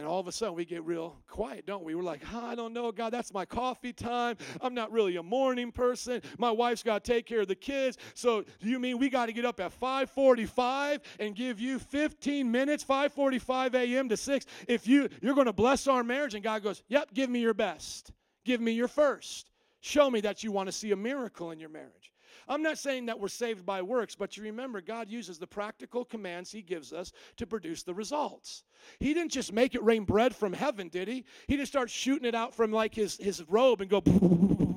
Speaker 7: And all of a sudden, we get real quiet, don't we? We're like, I don't know, God, that's my coffee time. I'm not really a morning person. My wife's got to take care of the kids. So, do you mean we got to get up at 5:45 and give you 15 minutes, 5:45 a.m. to 6? If you you're going to bless our marriage, and God goes, Yep, give me your best. Give me your first. Show me that you want to see a miracle in your marriage. I'm not saying that we're saved by works, but you remember God uses the practical commands He gives us to produce the results. He didn't just make it rain bread from heaven, did He? He didn't start shooting it out from like his, his robe and go,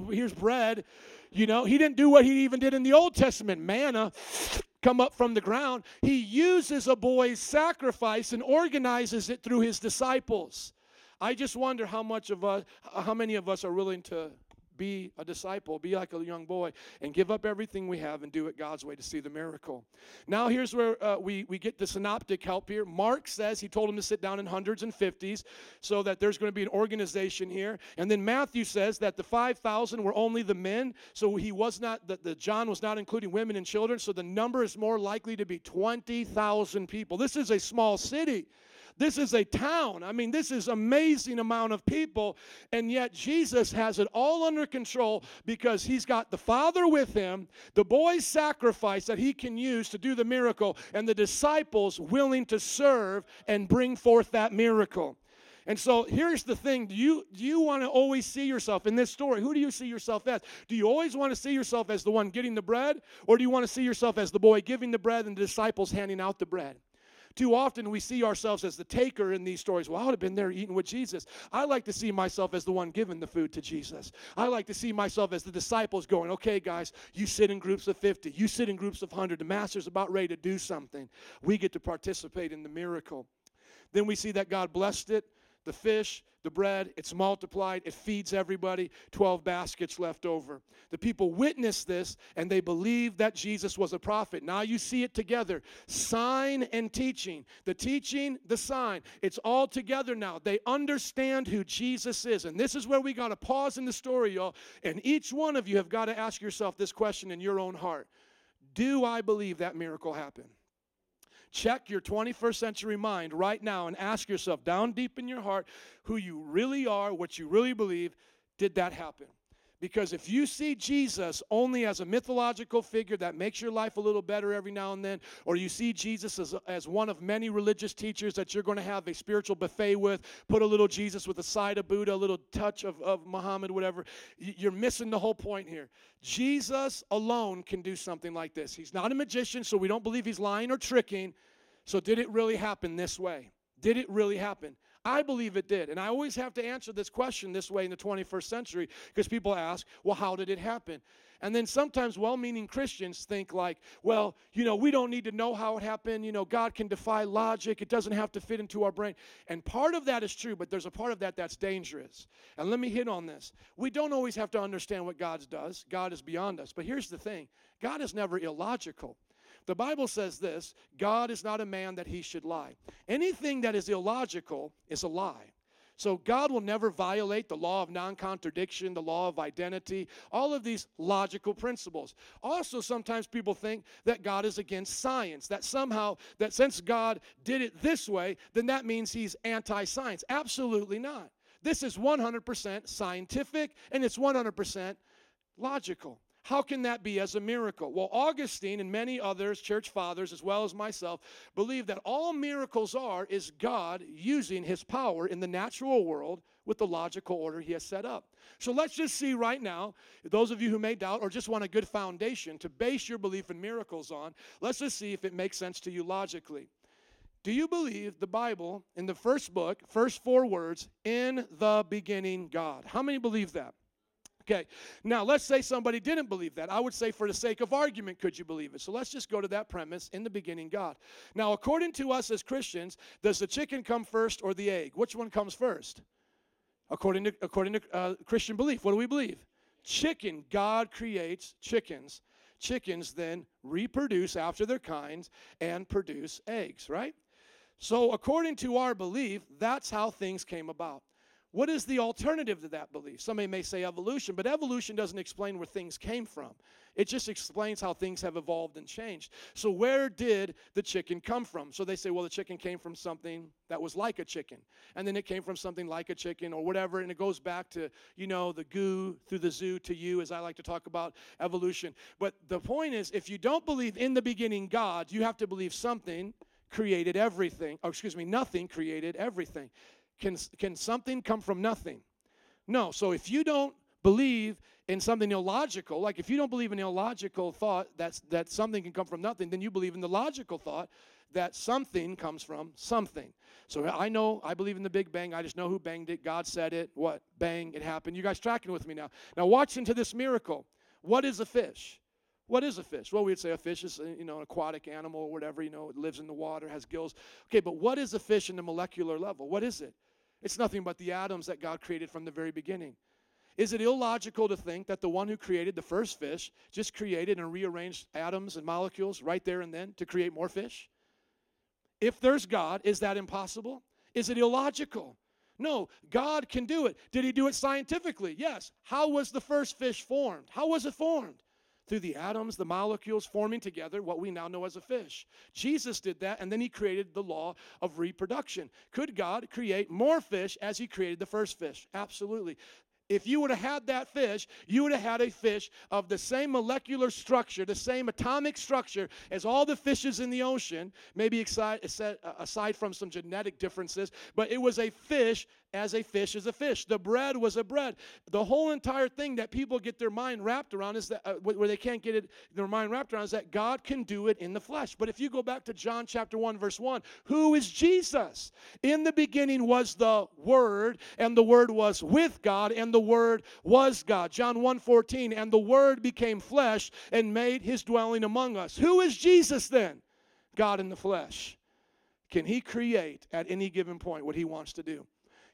Speaker 7: [laughs] here's bread. You know, He didn't do what He even did in the Old Testament manna come up from the ground. He uses a boy's sacrifice and organizes it through His disciples. I just wonder how much of us, how many of us are willing to be a disciple, be like a young boy, and give up everything we have and do it God's way to see the miracle. Now, here's where uh, we, we get the synoptic help here. Mark says he told him to sit down in hundreds and fifties so that there's going to be an organization here. And then Matthew says that the 5,000 were only the men, so he was not, that the John was not including women and children, so the number is more likely to be 20,000 people. This is a small city. This is a town. I mean, this is amazing amount of people, and yet Jesus has it all under control because he's got the Father with him, the boy's sacrifice that he can use to do the miracle, and the disciples willing to serve and bring forth that miracle. And so here's the thing do you, do you want to always see yourself in this story? Who do you see yourself as? Do you always want to see yourself as the one getting the bread, or do you want to see yourself as the boy giving the bread and the disciples handing out the bread? Too often we see ourselves as the taker in these stories. Well, I would have been there eating with Jesus. I like to see myself as the one giving the food to Jesus. I like to see myself as the disciples going, okay, guys, you sit in groups of 50, you sit in groups of 100. The master's about ready to do something. We get to participate in the miracle. Then we see that God blessed it. The fish, the bread, it's multiplied, it feeds everybody, 12 baskets left over. The people witnessed this and they believed that Jesus was a prophet. Now you see it together sign and teaching. The teaching, the sign. It's all together now. They understand who Jesus is. And this is where we got to pause in the story, y'all. And each one of you have got to ask yourself this question in your own heart Do I believe that miracle happened? Check your 21st century mind right now and ask yourself down deep in your heart who you really are, what you really believe. Did that happen? Because if you see Jesus only as a mythological figure that makes your life a little better every now and then, or you see Jesus as, as one of many religious teachers that you're going to have a spiritual buffet with, put a little Jesus with a side of Buddha, a little touch of, of Muhammad, whatever, you're missing the whole point here. Jesus alone can do something like this. He's not a magician, so we don't believe he's lying or tricking. So, did it really happen this way? Did it really happen? I believe it did. And I always have to answer this question this way in the 21st century because people ask, well, how did it happen? And then sometimes well meaning Christians think, like, well, you know, we don't need to know how it happened. You know, God can defy logic, it doesn't have to fit into our brain. And part of that is true, but there's a part of that that's dangerous. And let me hit on this. We don't always have to understand what God does, God is beyond us. But here's the thing God is never illogical. The Bible says this God is not a man that he should lie. Anything that is illogical is a lie. So God will never violate the law of non contradiction, the law of identity, all of these logical principles. Also, sometimes people think that God is against science, that somehow, that since God did it this way, then that means he's anti science. Absolutely not. This is 100% scientific and it's 100% logical. How can that be as a miracle? Well, Augustine and many others, church fathers as well as myself, believe that all miracles are is God using his power in the natural world with the logical order he has set up. So let's just see right now, those of you who may doubt or just want a good foundation to base your belief in miracles on, let's just see if it makes sense to you logically. Do you believe the Bible in the first book, first four words, in the beginning God? How many believe that? Okay, now let's say somebody didn't believe that. I would say, for the sake of argument, could you believe it? So let's just go to that premise in the beginning, God. Now, according to us as Christians, does the chicken come first or the egg? Which one comes first? According to, according to uh, Christian belief, what do we believe? Chicken. God creates chickens. Chickens then reproduce after their kinds and produce eggs, right? So, according to our belief, that's how things came about. What is the alternative to that belief? Somebody may say evolution, but evolution doesn't explain where things came from. It just explains how things have evolved and changed. So, where did the chicken come from? So, they say, well, the chicken came from something that was like a chicken. And then it came from something like a chicken or whatever. And it goes back to, you know, the goo through the zoo to you, as I like to talk about evolution. But the point is, if you don't believe in the beginning God, you have to believe something created everything. Or, excuse me, nothing created everything. Can, can something come from nothing? No. So if you don't believe in something illogical, like if you don't believe in illogical thought that's, that something can come from nothing, then you believe in the logical thought that something comes from something. So I know, I believe in the Big Bang. I just know who banged it. God said it. What? Bang, it happened. You guys tracking with me now? Now watch into this miracle. What is a fish? What is a fish? Well, we'd say a fish is, uh, you know, an aquatic animal or whatever, you know, it lives in the water, has gills. Okay, but what is a fish in the molecular level? What is it? It's nothing but the atoms that God created from the very beginning. Is it illogical to think that the one who created the first fish just created and rearranged atoms and molecules right there and then to create more fish? If there's God, is that impossible? Is it illogical? No, God can do it. Did he do it scientifically? Yes. How was the first fish formed? How was it formed? Through the atoms, the molecules forming together what we now know as a fish. Jesus did that, and then he created the law of reproduction. Could God create more fish as he created the first fish? Absolutely. If you would have had that fish, you would have had a fish of the same molecular structure, the same atomic structure as all the fishes in the ocean, maybe aside, uh, aside from some genetic differences, but it was a fish as a fish is a fish. The bread was a bread. The whole entire thing that people get their mind wrapped around is that, uh, where they can't get it, their mind wrapped around is that God can do it in the flesh. But if you go back to John chapter 1, verse 1, who is Jesus? In the beginning was the Word, and the Word was with God, and the Word was God. John 1 14, and the Word became flesh and made his dwelling among us. Who is Jesus then? God in the flesh. Can he create at any given point what he wants to do?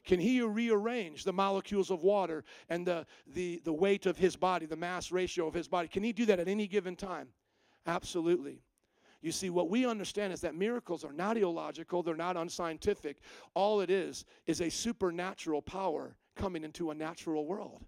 Speaker 7: Can he rearrange the molecules of water and the, the, the weight of his body, the mass ratio of his body? Can he do that at any given time? Absolutely. You see, what we understand is that miracles are not illogical, they're not unscientific. All it is is a supernatural power coming into a natural world.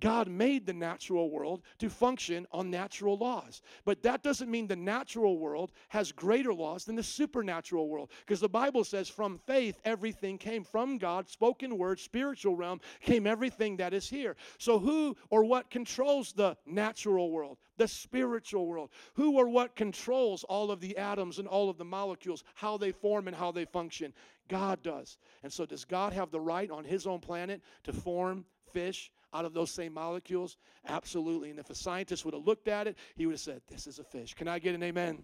Speaker 7: God made the natural world to function on natural laws. But that doesn't mean the natural world has greater laws than the supernatural world. Because the Bible says, from faith, everything came from God, spoken word, spiritual realm, came everything that is here. So, who or what controls the natural world, the spiritual world? Who or what controls all of the atoms and all of the molecules, how they form and how they function? God does. And so, does God have the right on His own planet to form fish? Out of those same molecules? Absolutely. And if a scientist would have looked at it, he would have said, This is a fish. Can I get an amen?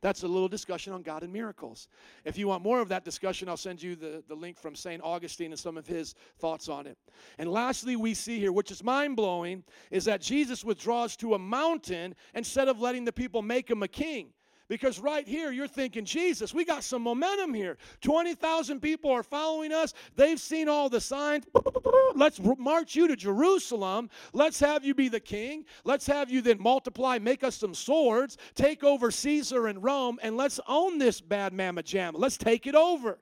Speaker 7: That's a little discussion on God and miracles. If you want more of that discussion, I'll send you the, the link from St. Augustine and some of his thoughts on it. And lastly, we see here, which is mind blowing, is that Jesus withdraws to a mountain instead of letting the people make him a king. Because right here, you're thinking, Jesus, we got some momentum here. 20,000 people are following us. They've seen all the signs. [laughs] Let's march you to Jerusalem. Let's have you be the king. Let's have you then multiply, make us some swords, take over Caesar and Rome, and let's own this bad mamma jamma. Let's take it over.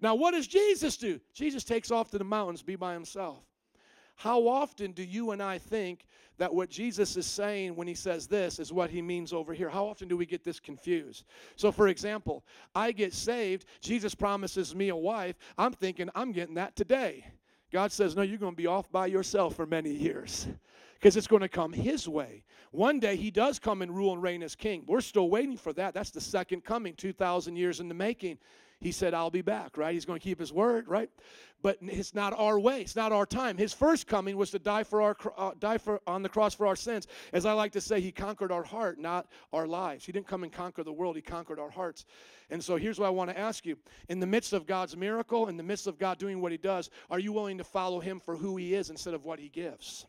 Speaker 7: Now, what does Jesus do? Jesus takes off to the mountains, be by himself. How often do you and I think that what Jesus is saying when he says this is what he means over here? How often do we get this confused? So, for example, I get saved, Jesus promises me a wife. I'm thinking, I'm getting that today. God says, No, you're going to be off by yourself for many years because it's going to come his way. One day he does come and rule and reign as king. We're still waiting for that. That's the second coming, 2,000 years in the making. He said, I'll be back, right? He's going to keep his word, right? But it's not our way. It's not our time. His first coming was to die for our uh, die for on the cross for our sins. As I like to say, he conquered our heart, not our lives. He didn't come and conquer the world. He conquered our hearts. And so here's what I want to ask you. In the midst of God's miracle, in the midst of God doing what he does, are you willing to follow him for who he is instead of what he gives?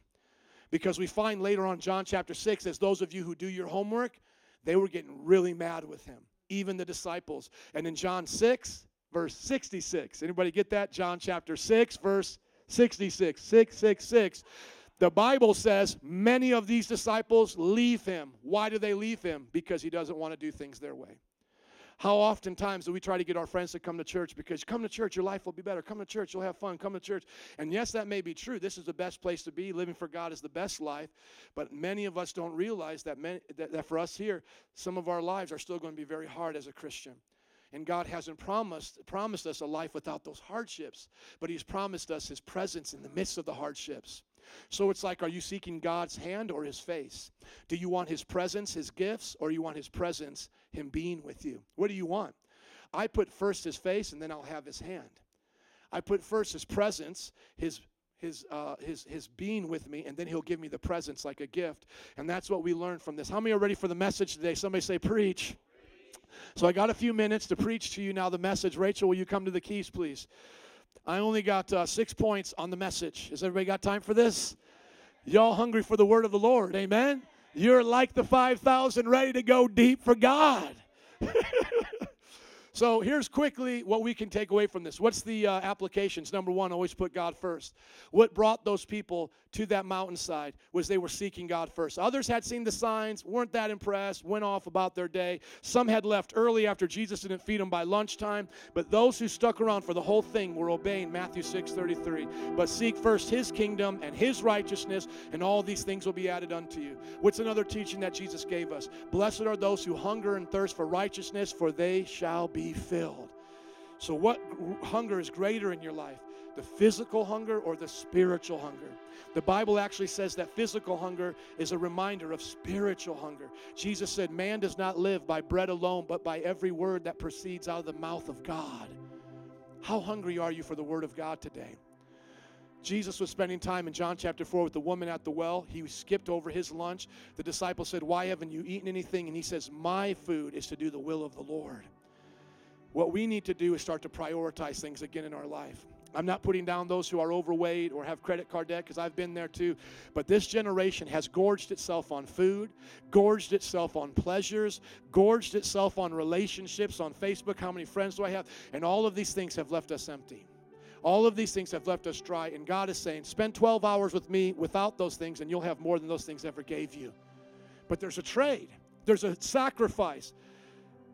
Speaker 7: Because we find later on John chapter 6 as those of you who do your homework, they were getting really mad with him even the disciples. And in John 6, verse 66, anybody get that? John chapter 6, verse 66, 666. The Bible says many of these disciples leave him. Why do they leave him? Because he doesn't want to do things their way. How oftentimes do we try to get our friends to come to church because come to church, your life will be better. Come to church, you'll have fun. Come to church. And yes, that may be true. This is the best place to be. Living for God is the best life. But many of us don't realize that, many, that, that for us here, some of our lives are still going to be very hard as a Christian. And God hasn't promised, promised us a life without those hardships, but He's promised us His presence in the midst of the hardships. So it's like, are you seeking God's hand or His face? Do you want His presence, His gifts, or you want His presence, Him being with you? What do you want? I put first His face, and then I'll have His hand. I put first His presence, His his, uh, his, his being with me, and then he'll give me the presence like a gift. And that's what we learn from this. How many are ready for the message today? Somebody say, Preach. So I got a few minutes to preach to you now the message. Rachel, will you come to the keys, please? I only got uh, six points on the message. Has everybody got time for this? Y'all hungry for the word of the Lord? Amen. You're like the 5,000 ready to go deep for God. [laughs] So here's quickly what we can take away from this. What's the uh, applications? Number one, always put God first. What brought those people to that mountainside was they were seeking God first. Others had seen the signs, weren't that impressed, went off about their day. Some had left early after Jesus didn't feed them by lunchtime. But those who stuck around for the whole thing were obeying Matthew 6:33. But seek first His kingdom and His righteousness, and all these things will be added unto you. What's another teaching that Jesus gave us? Blessed are those who hunger and thirst for righteousness, for they shall be filled. So, what hunger is greater in your life? The physical hunger or the spiritual hunger? The Bible actually says that physical hunger is a reminder of spiritual hunger. Jesus said, Man does not live by bread alone, but by every word that proceeds out of the mouth of God. How hungry are you for the word of God today? Jesus was spending time in John chapter 4 with the woman at the well. He skipped over his lunch. The disciple said, Why haven't you eaten anything? And he says, My food is to do the will of the Lord. What we need to do is start to prioritize things again in our life. I'm not putting down those who are overweight or have credit card debt because I've been there too. But this generation has gorged itself on food, gorged itself on pleasures, gorged itself on relationships on Facebook. How many friends do I have? And all of these things have left us empty. All of these things have left us dry, and God is saying, Spend 12 hours with me without those things, and you'll have more than those things ever gave you. But there's a trade, there's a sacrifice.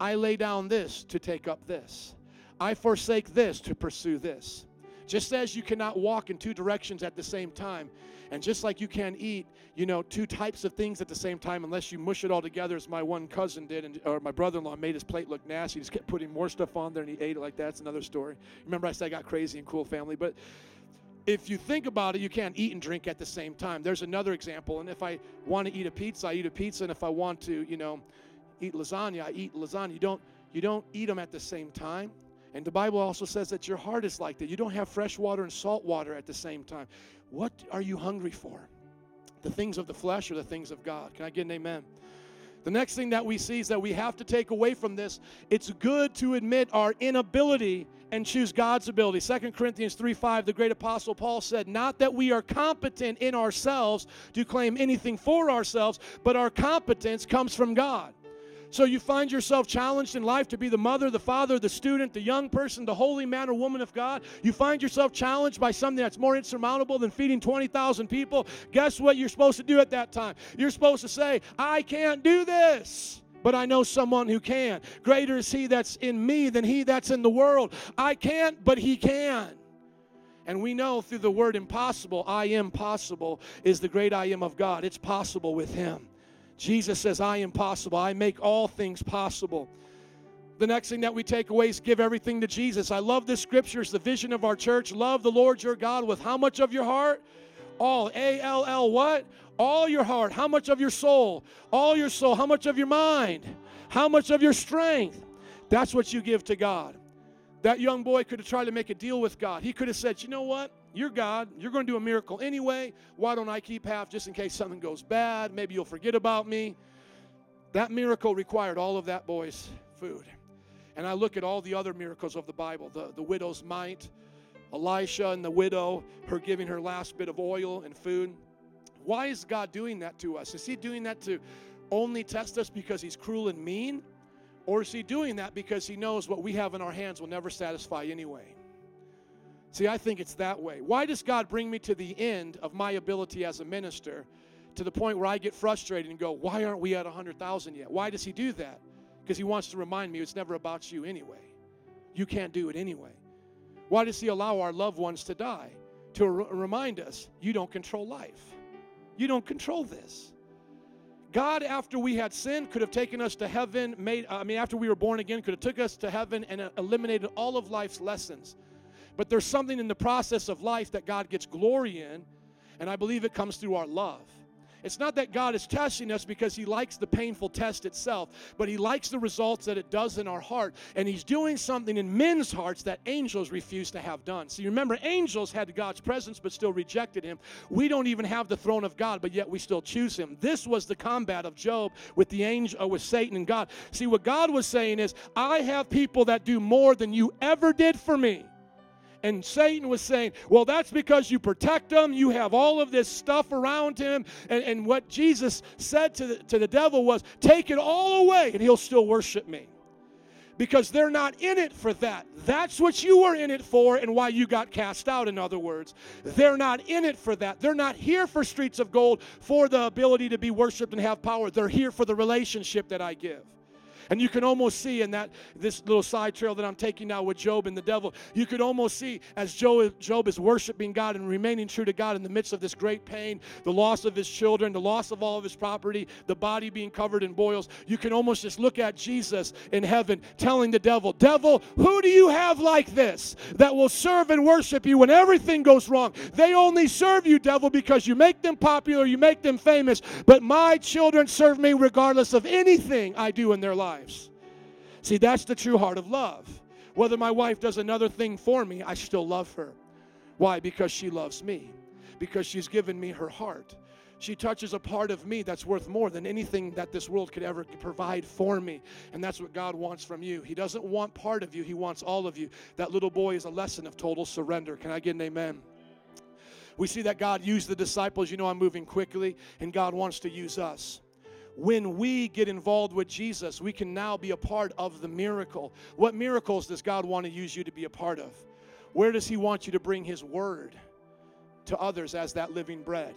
Speaker 7: I lay down this to take up this, I forsake this to pursue this. Just as you cannot walk in two directions at the same time, and just like you can't eat, you know, two types of things at the same time unless you mush it all together, as my one cousin did, and or my brother-in-law made his plate look nasty. He just kept putting more stuff on there, and he ate it like that. That's another story. Remember, I said I got crazy and cool family, but if you think about it, you can't eat and drink at the same time. There's another example. And if I want to eat a pizza, I eat a pizza, and if I want to, you know, eat lasagna, I eat lasagna. You don't you don't eat them at the same time. And the Bible also says that your heart is like that. You don't have fresh water and salt water at the same time. What are you hungry for? The things of the flesh or the things of God? Can I get an amen? The next thing that we see is that we have to take away from this. It's good to admit our inability and choose God's ability. 2 Corinthians 3 5, the great apostle Paul said, Not that we are competent in ourselves to claim anything for ourselves, but our competence comes from God. So you find yourself challenged in life to be the mother, the father, the student, the young person, the holy man or woman of God. You find yourself challenged by something that's more insurmountable than feeding 20,000 people. Guess what you're supposed to do at that time? You're supposed to say, I can't do this. But I know someone who can. Greater is he that's in me than he that's in the world. I can't, but he can. And we know through the word impossible, I am possible, is the great I am of God. It's possible with him. Jesus says, I am possible. I make all things possible. The next thing that we take away is give everything to Jesus. I love this scripture. It's the vision of our church. Love the Lord your God with how much of your heart? All. A L L what? All your heart. How much of your soul? All your soul. How much of your mind? How much of your strength? That's what you give to God. That young boy could have tried to make a deal with God. He could have said, You know what? You're God. You're going to do a miracle anyway. Why don't I keep half just in case something goes bad? Maybe you'll forget about me. That miracle required all of that boy's food. And I look at all the other miracles of the Bible the, the widow's mite, Elisha and the widow, her giving her last bit of oil and food. Why is God doing that to us? Is He doing that to only test us because He's cruel and mean? Or is He doing that because He knows what we have in our hands will never satisfy anyway? See, I think it's that way. Why does God bring me to the end of my ability as a minister to the point where I get frustrated and go, why aren't we at 100,000 yet? Why does He do that? Because He wants to remind me it's never about you anyway. You can't do it anyway. Why does He allow our loved ones to die? To remind us, you don't control life. You don't control this. God, after we had sinned, could have taken us to heaven, made, I mean, after we were born again, could have took us to heaven and eliminated all of life's lessons. But there's something in the process of life that God gets glory in, and I believe it comes through our love. It's not that God is testing us because He likes the painful test itself, but He likes the results that it does in our heart. And He's doing something in men's hearts that angels refuse to have done. See, remember, angels had God's presence but still rejected Him. We don't even have the throne of God, but yet we still choose Him. This was the combat of Job with the angel, uh, with Satan and God. See, what God was saying is, I have people that do more than you ever did for me. And Satan was saying, Well, that's because you protect him. You have all of this stuff around him. And, and what Jesus said to the, to the devil was, Take it all away, and he'll still worship me. Because they're not in it for that. That's what you were in it for, and why you got cast out, in other words. They're not in it for that. They're not here for streets of gold for the ability to be worshiped and have power. They're here for the relationship that I give. And you can almost see in that this little side trail that I'm taking now with Job and the devil, you could almost see as Job, Job is worshiping God and remaining true to God in the midst of this great pain, the loss of his children, the loss of all of his property, the body being covered in boils. You can almost just look at Jesus in heaven telling the devil, Devil, who do you have like this that will serve and worship you when everything goes wrong? They only serve you, devil, because you make them popular, you make them famous, but my children serve me regardless of anything I do in their lives lives. See, that's the true heart of love. Whether my wife does another thing for me, I still love her. Why? Because she loves me, because she's given me her heart. She touches a part of me that's worth more than anything that this world could ever provide for me. And that's what God wants from you. He doesn't want part of you, He wants all of you. That little boy is a lesson of total surrender. Can I get an amen? We see that God used the disciples. You know, I'm moving quickly, and God wants to use us when we get involved with Jesus, we can now be a part of the miracle. What miracles does God want to use you to be a part of? Where does He want you to bring His word to others as that living bread?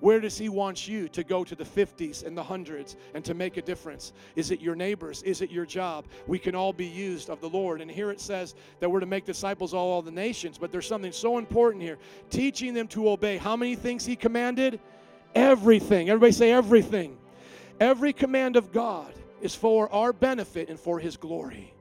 Speaker 7: Where does He want you to go to the 50s and the hundreds and to make a difference? Is it your neighbors? Is it your job? We can all be used of the Lord. And here it says that we're to make disciples of all the nations, but there's something so important here teaching them to obey. How many things He commanded? Everything. Everybody say everything. Every command of God is for our benefit and for His glory.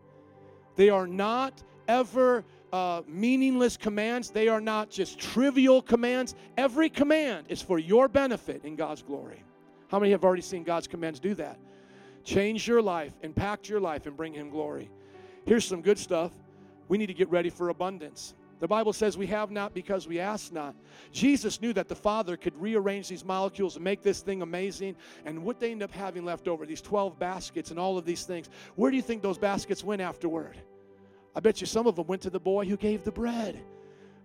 Speaker 7: They are not ever uh, meaningless commands. They are not just trivial commands. Every command is for your benefit in God's glory. How many have already seen God's commands do that? Change your life, impact your life, and bring Him glory. Here's some good stuff. We need to get ready for abundance. The Bible says we have not because we ask not. Jesus knew that the Father could rearrange these molecules and make this thing amazing. And what they end up having left over, these 12 baskets and all of these things, where do you think those baskets went afterward? I bet you some of them went to the boy who gave the bread.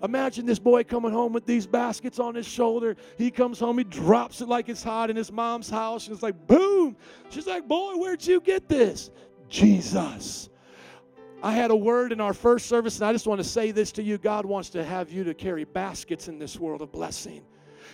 Speaker 7: Imagine this boy coming home with these baskets on his shoulder. He comes home, he drops it like it's hot in his mom's house. And it's like, boom. She's like, Boy, where'd you get this? Jesus. I had a word in our first service, and I just want to say this to you God wants to have you to carry baskets in this world of blessing.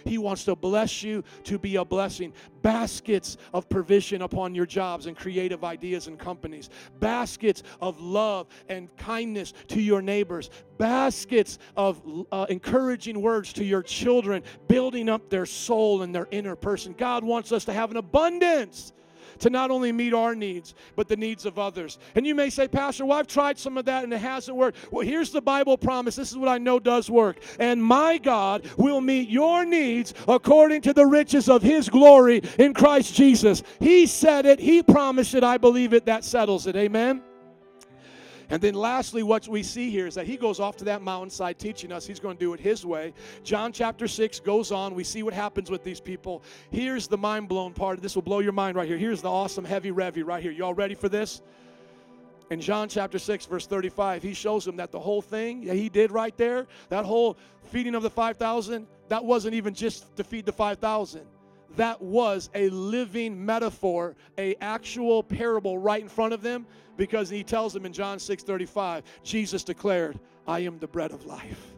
Speaker 7: He wants to bless you to be a blessing. Baskets of provision upon your jobs and creative ideas and companies. Baskets of love and kindness to your neighbors. Baskets of uh, encouraging words to your children, building up their soul and their inner person. God wants us to have an abundance to not only meet our needs, but the needs of others. And you may say, Pastor, well, I've tried some of that and it hasn't worked. Well, here's the Bible promise. This is what I know does work. And my God will meet your needs according to the riches of his glory in Christ Jesus. He said it, he promised it, I believe it, that settles it. Amen. And then lastly, what we see here is that he goes off to that mountainside teaching us he's going to do it his way. John chapter 6 goes on. We see what happens with these people. Here's the mind blown part. This will blow your mind right here. Here's the awesome heavy revy right here. Y'all ready for this? In John chapter 6, verse 35, he shows them that the whole thing that he did right there, that whole feeding of the 5,000, that wasn't even just to feed the 5,000 that was a living metaphor, a actual parable right in front of them because he tells them in John 6:35, Jesus declared, "I am the bread of life.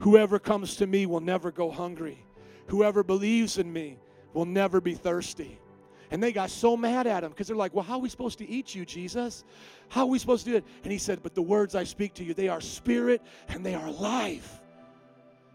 Speaker 7: Whoever comes to me will never go hungry. Whoever believes in me will never be thirsty." And they got so mad at him because they're like, Well, how are we supposed to eat you, Jesus? How are we supposed to do it? And he said, But the words I speak to you, they are spirit and they are life.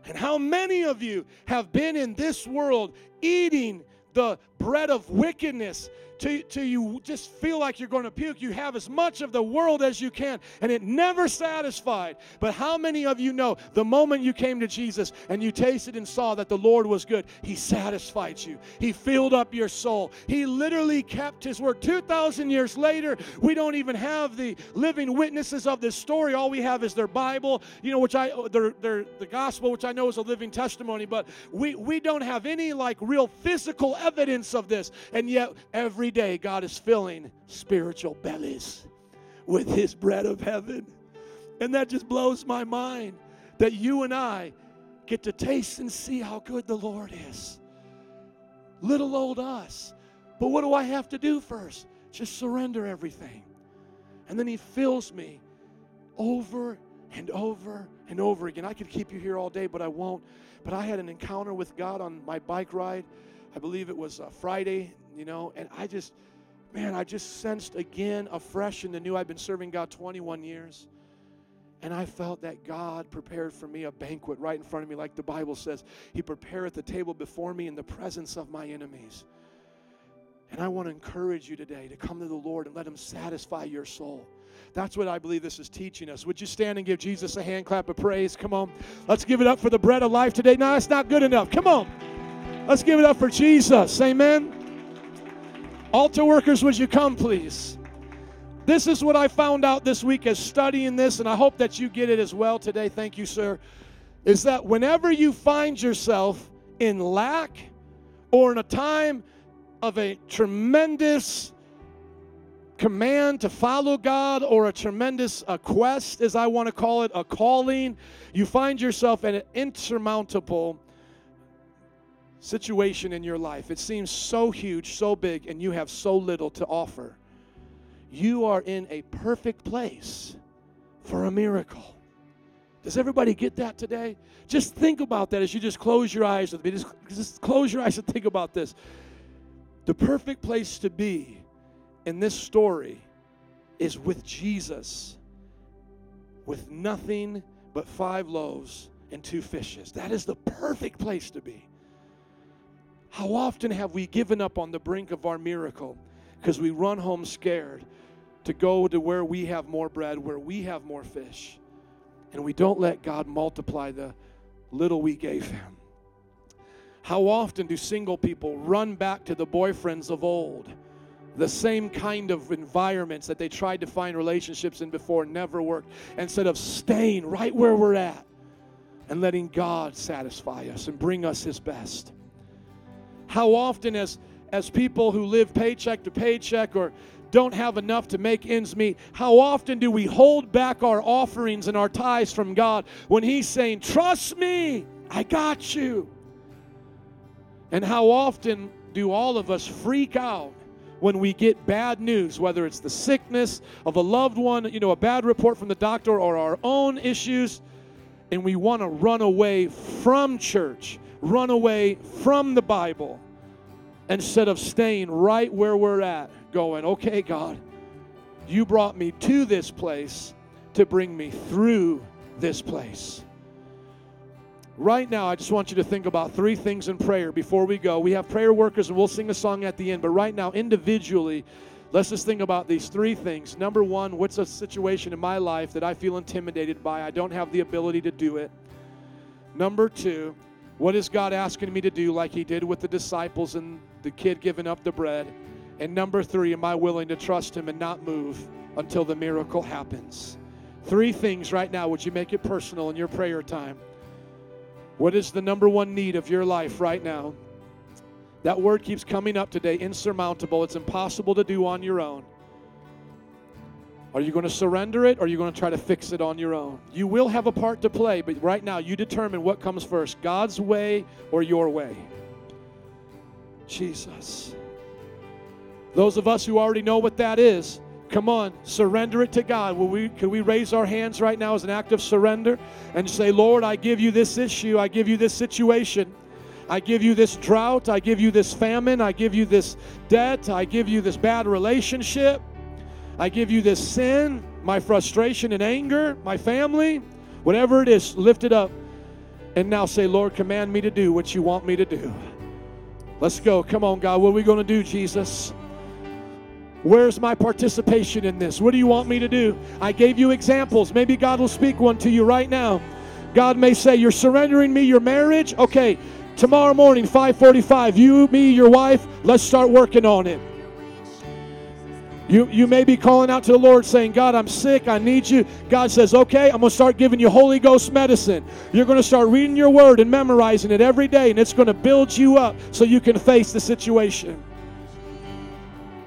Speaker 7: And how many of you have been in this world eating the bread of wickedness till, till you just feel like you're going to puke. You have as much of the world as you can, and it never satisfied. But how many of you know the moment you came to Jesus and you tasted and saw that the Lord was good, He satisfied you, He filled up your soul, He literally kept His word. 2,000 years later, we don't even have the living witnesses of this story. All we have is their Bible, you know, which I, oh, their, their, the gospel, which I know is a living testimony, but we, we don't have any like real physical evidence of this. And yet, every day, God is filling spiritual bellies with His bread of heaven. And that just blows my mind that you and I get to taste and see how good the Lord is. Little old us. But what do I have to do first? Just surrender everything. And then He fills me over and over and over again. I could keep you here all day, but I won't. But I had an encounter with God on my bike ride. I believe it was uh, Friday, you know, and I just, man, I just sensed again afresh in the new. I've been serving God 21 years. And I felt that God prepared for me a banquet right in front of me, like the Bible says. He prepareth the table before me in the presence of my enemies. And I want to encourage you today to come to the Lord and let Him satisfy your soul. That's what I believe this is teaching us. Would you stand and give Jesus a hand clap of praise? Come on. Let's give it up for the bread of life today. No, that's not good enough. Come on. Let's give it up for Jesus. Amen. Altar workers, would you come, please? This is what I found out this week as studying this, and I hope that you get it as well today. Thank you, sir. Is that whenever you find yourself in lack or in a time of a tremendous command to follow God or a tremendous a quest, as I want to call it, a calling, you find yourself in an insurmountable situation in your life. It seems so huge, so big, and you have so little to offer. You are in a perfect place for a miracle. Does everybody get that today? Just think about that as you just close your eyes with me. Just, just close your eyes and think about this. The perfect place to be in this story is with Jesus, with nothing but five loaves and two fishes. That is the perfect place to be. How often have we given up on the brink of our miracle because we run home scared to go to where we have more bread, where we have more fish, and we don't let God multiply the little we gave Him? How often do single people run back to the boyfriends of old? The same kind of environments that they tried to find relationships in before never worked, instead of staying right where we're at and letting God satisfy us and bring us His best. How often, as, as people who live paycheck to paycheck or don't have enough to make ends meet, how often do we hold back our offerings and our tithes from God when He's saying, Trust me, I got you? And how often do all of us freak out when we get bad news, whether it's the sickness of a loved one, you know, a bad report from the doctor, or our own issues, and we want to run away from church, run away from the Bible, instead of staying right where we're at, going, okay, God, you brought me to this place to bring me through this place. Right now, I just want you to think about three things in prayer before we go. We have prayer workers and we'll sing a song at the end, but right now, individually, let's just think about these three things. Number one, what's a situation in my life that I feel intimidated by? I don't have the ability to do it. Number two, what is God asking me to do, like He did with the disciples and the kid giving up the bread? And number three, am I willing to trust Him and not move until the miracle happens? Three things right now. Would you make it personal in your prayer time? What is the number one need of your life right now? That word keeps coming up today insurmountable. It's impossible to do on your own. Are you going to surrender it or are you going to try to fix it on your own? You will have a part to play, but right now you determine what comes first God's way or your way. Jesus. Those of us who already know what that is, come on, surrender it to God. Will we, can we raise our hands right now as an act of surrender and say, Lord, I give you this issue, I give you this situation. I give you this drought. I give you this famine. I give you this debt. I give you this bad relationship. I give you this sin, my frustration and anger, my family, whatever it is, lift it up. And now say, Lord, command me to do what you want me to do. Let's go. Come on, God. What are we going to do, Jesus? Where's my participation in this? What do you want me to do? I gave you examples. Maybe God will speak one to you right now. God may say, You're surrendering me your marriage? Okay, tomorrow morning 5:45 you me your wife let's start working on it you you may be calling out to the Lord saying God I'm sick I need you God says okay I'm going to start giving you Holy Ghost medicine you're going to start reading your word and memorizing it every day and it's going to build you up so you can face the situation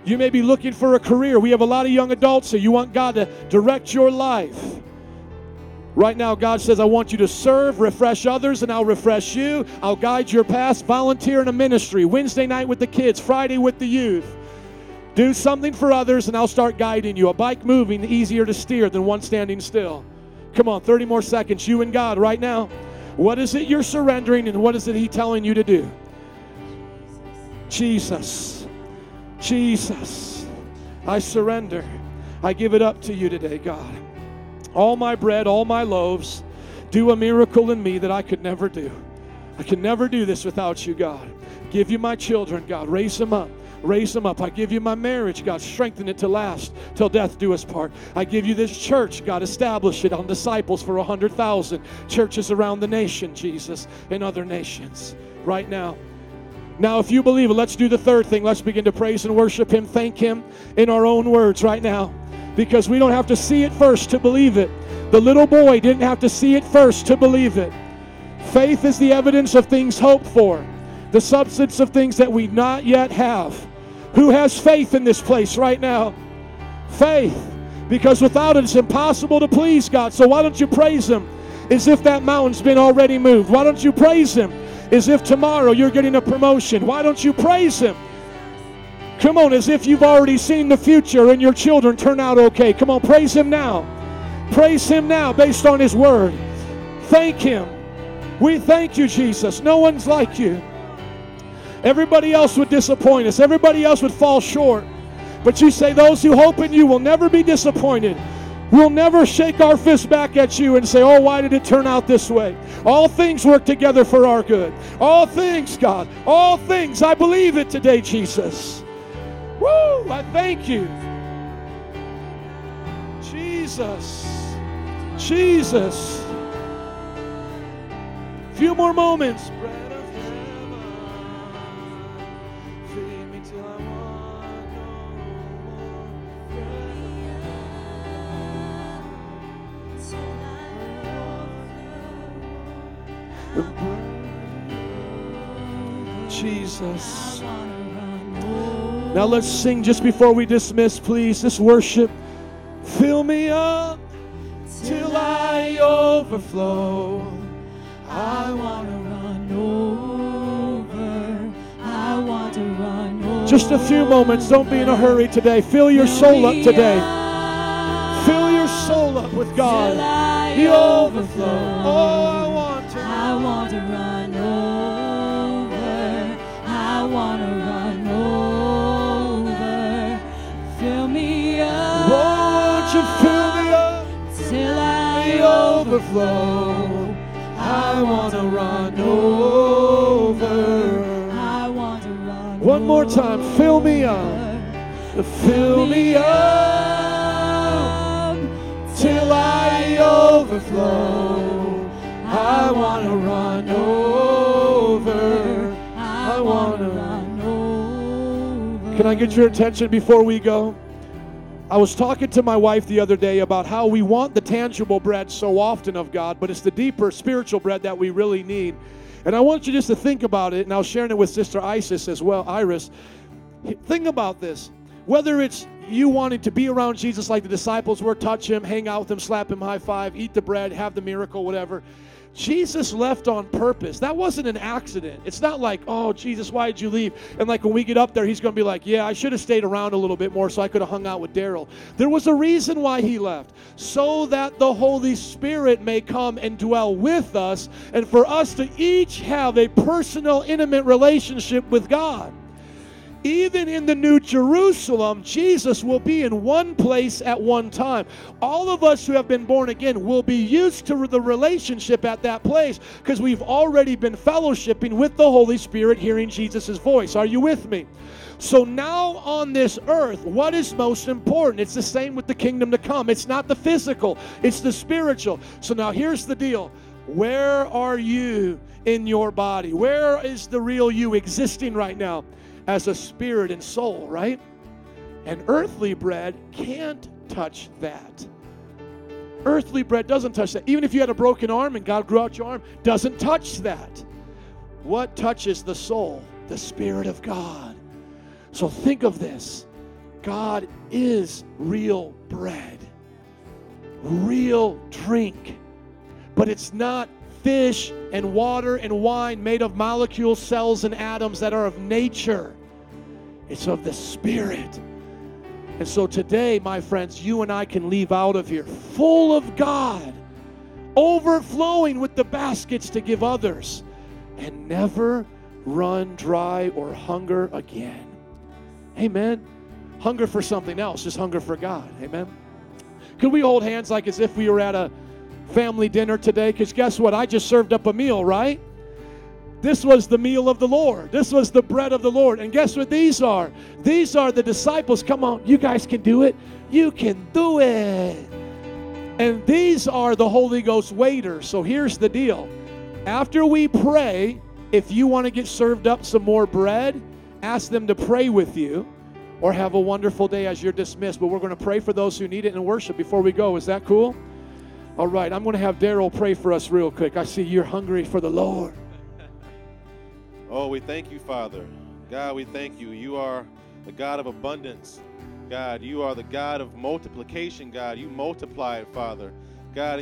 Speaker 7: you may be looking for a career we have a lot of young adults here you want God to direct your life Right now, God says, I want you to serve, refresh others, and I'll refresh you. I'll guide your path. Volunteer in a ministry. Wednesday night with the kids, Friday with the youth. Do something for others, and I'll start guiding you. A bike moving easier to steer than one standing still. Come on, 30 more seconds. You and God right now. What is it you're surrendering, and what is it He telling you to do? Jesus. Jesus. I surrender. I give it up to you today, God all my bread, all my loaves. Do a miracle in me that I could never do. I can never do this without you, God. Give you my children, God. Raise them up. Raise them up. I give you my marriage, God. Strengthen it to last till death do us part. I give you this church, God. Establish it on disciples for a hundred thousand churches around the nation, Jesus, and other nations. Right now. Now, if you believe it, let's do the third thing. Let's begin to praise and worship Him, thank Him in our own words right now because we don't have to see it first to believe it. The little boy didn't have to see it first to believe it. Faith is the evidence of things hoped for, the substance of things that we not yet have. Who has faith in this place right now? Faith. Because without it, it's impossible to please God. So why don't you praise Him as if that mountain's been already moved? Why don't you praise Him as if tomorrow you're getting a promotion? Why don't you praise Him Come on, as if you've already seen the future and your children turn out okay. Come on, praise Him now. Praise Him now based on His word. Thank Him. We thank you, Jesus. No one's like you. Everybody else would disappoint us, everybody else would fall short. But you say, Those who hope in you will never be disappointed. We'll never shake our fist back at you and say, Oh, why did it turn out this way? All things work together for our good. All things, God. All things. I believe it today, Jesus. Woo! I thank you. Jesus. Jesus. A Few more moments. Bread Now let's sing just before we dismiss, please. This worship. Fill me up till I overflow.
Speaker 1: I want to run over. I want to run over.
Speaker 7: Just a few moments. Don't be in a hurry today. Fill your soul up today. Fill your soul up with God. The overflow. Oh, I want to.
Speaker 1: I want to run Fill me up till I
Speaker 7: overflow?
Speaker 1: I want to run over. I want to run
Speaker 7: One more time. Fill me up. Fill me up till I overflow. I want to run over. I want to run over. Can I get your attention before we go? I was talking to my wife the other day about how we want the tangible bread so often of God, but it's the deeper spiritual bread that we really need. And I want you just to think about it, and I was sharing it with Sister Isis as well, Iris. Think about this. Whether it's you wanting to be around Jesus like the disciples were, touch him, hang out with him, slap him high five, eat the bread, have the miracle, whatever. Jesus left on purpose. That wasn't an accident. It's not like, oh, Jesus, why did you leave? And like when we get up there, he's going to be like, yeah, I should have stayed around a little bit more so I could have hung out with Daryl. There was a reason why he left, so that the Holy Spirit may come and dwell with us and for us to each have a personal, intimate relationship with God. Even in the New Jerusalem, Jesus will be in one place at one time. All of us who have been born again will be used to the relationship at that place because we've already been fellowshipping with the Holy Spirit, hearing Jesus' voice. Are you with me? So now on this earth, what is most important? It's the same with the kingdom to come. It's not the physical, it's the spiritual. So now here's the deal. Where are you in your body? Where is the real you existing right now? As a spirit and soul, right? And earthly bread can't touch that. Earthly bread doesn't touch that. Even if you had a broken arm and God grew out your arm, doesn't touch that. What touches the soul? The Spirit of God. So think of this God is real bread, real drink, but it's not fish and water and wine made of molecules, cells, and atoms that are of nature. It's of the Spirit. And so today, my friends, you and I can leave out of here full of God, overflowing with the baskets to give others, and never run dry or hunger again. Amen. Hunger for something else, just hunger for God. Amen. Could we hold hands like as if we were at a family dinner today? Because guess what? I just served up a meal, right? This was the meal of the Lord. This was the bread of the Lord. And guess what these are? These are the disciples. Come on, you guys can do it. You can do it. And these are the Holy Ghost waiters. So here's the deal. After we pray, if you want to get served up some more bread, ask them to pray with you or have a wonderful day as you're dismissed. But we're going to pray for those who need it in worship before we go. Is that cool? All right, I'm going to have Daryl pray for us real quick. I see you're hungry for the Lord. [laughs]
Speaker 17: Oh, we thank you, Father. God, we thank you. You are the God of abundance. God, you are the God of multiplication, God. You multiply it, Father. God,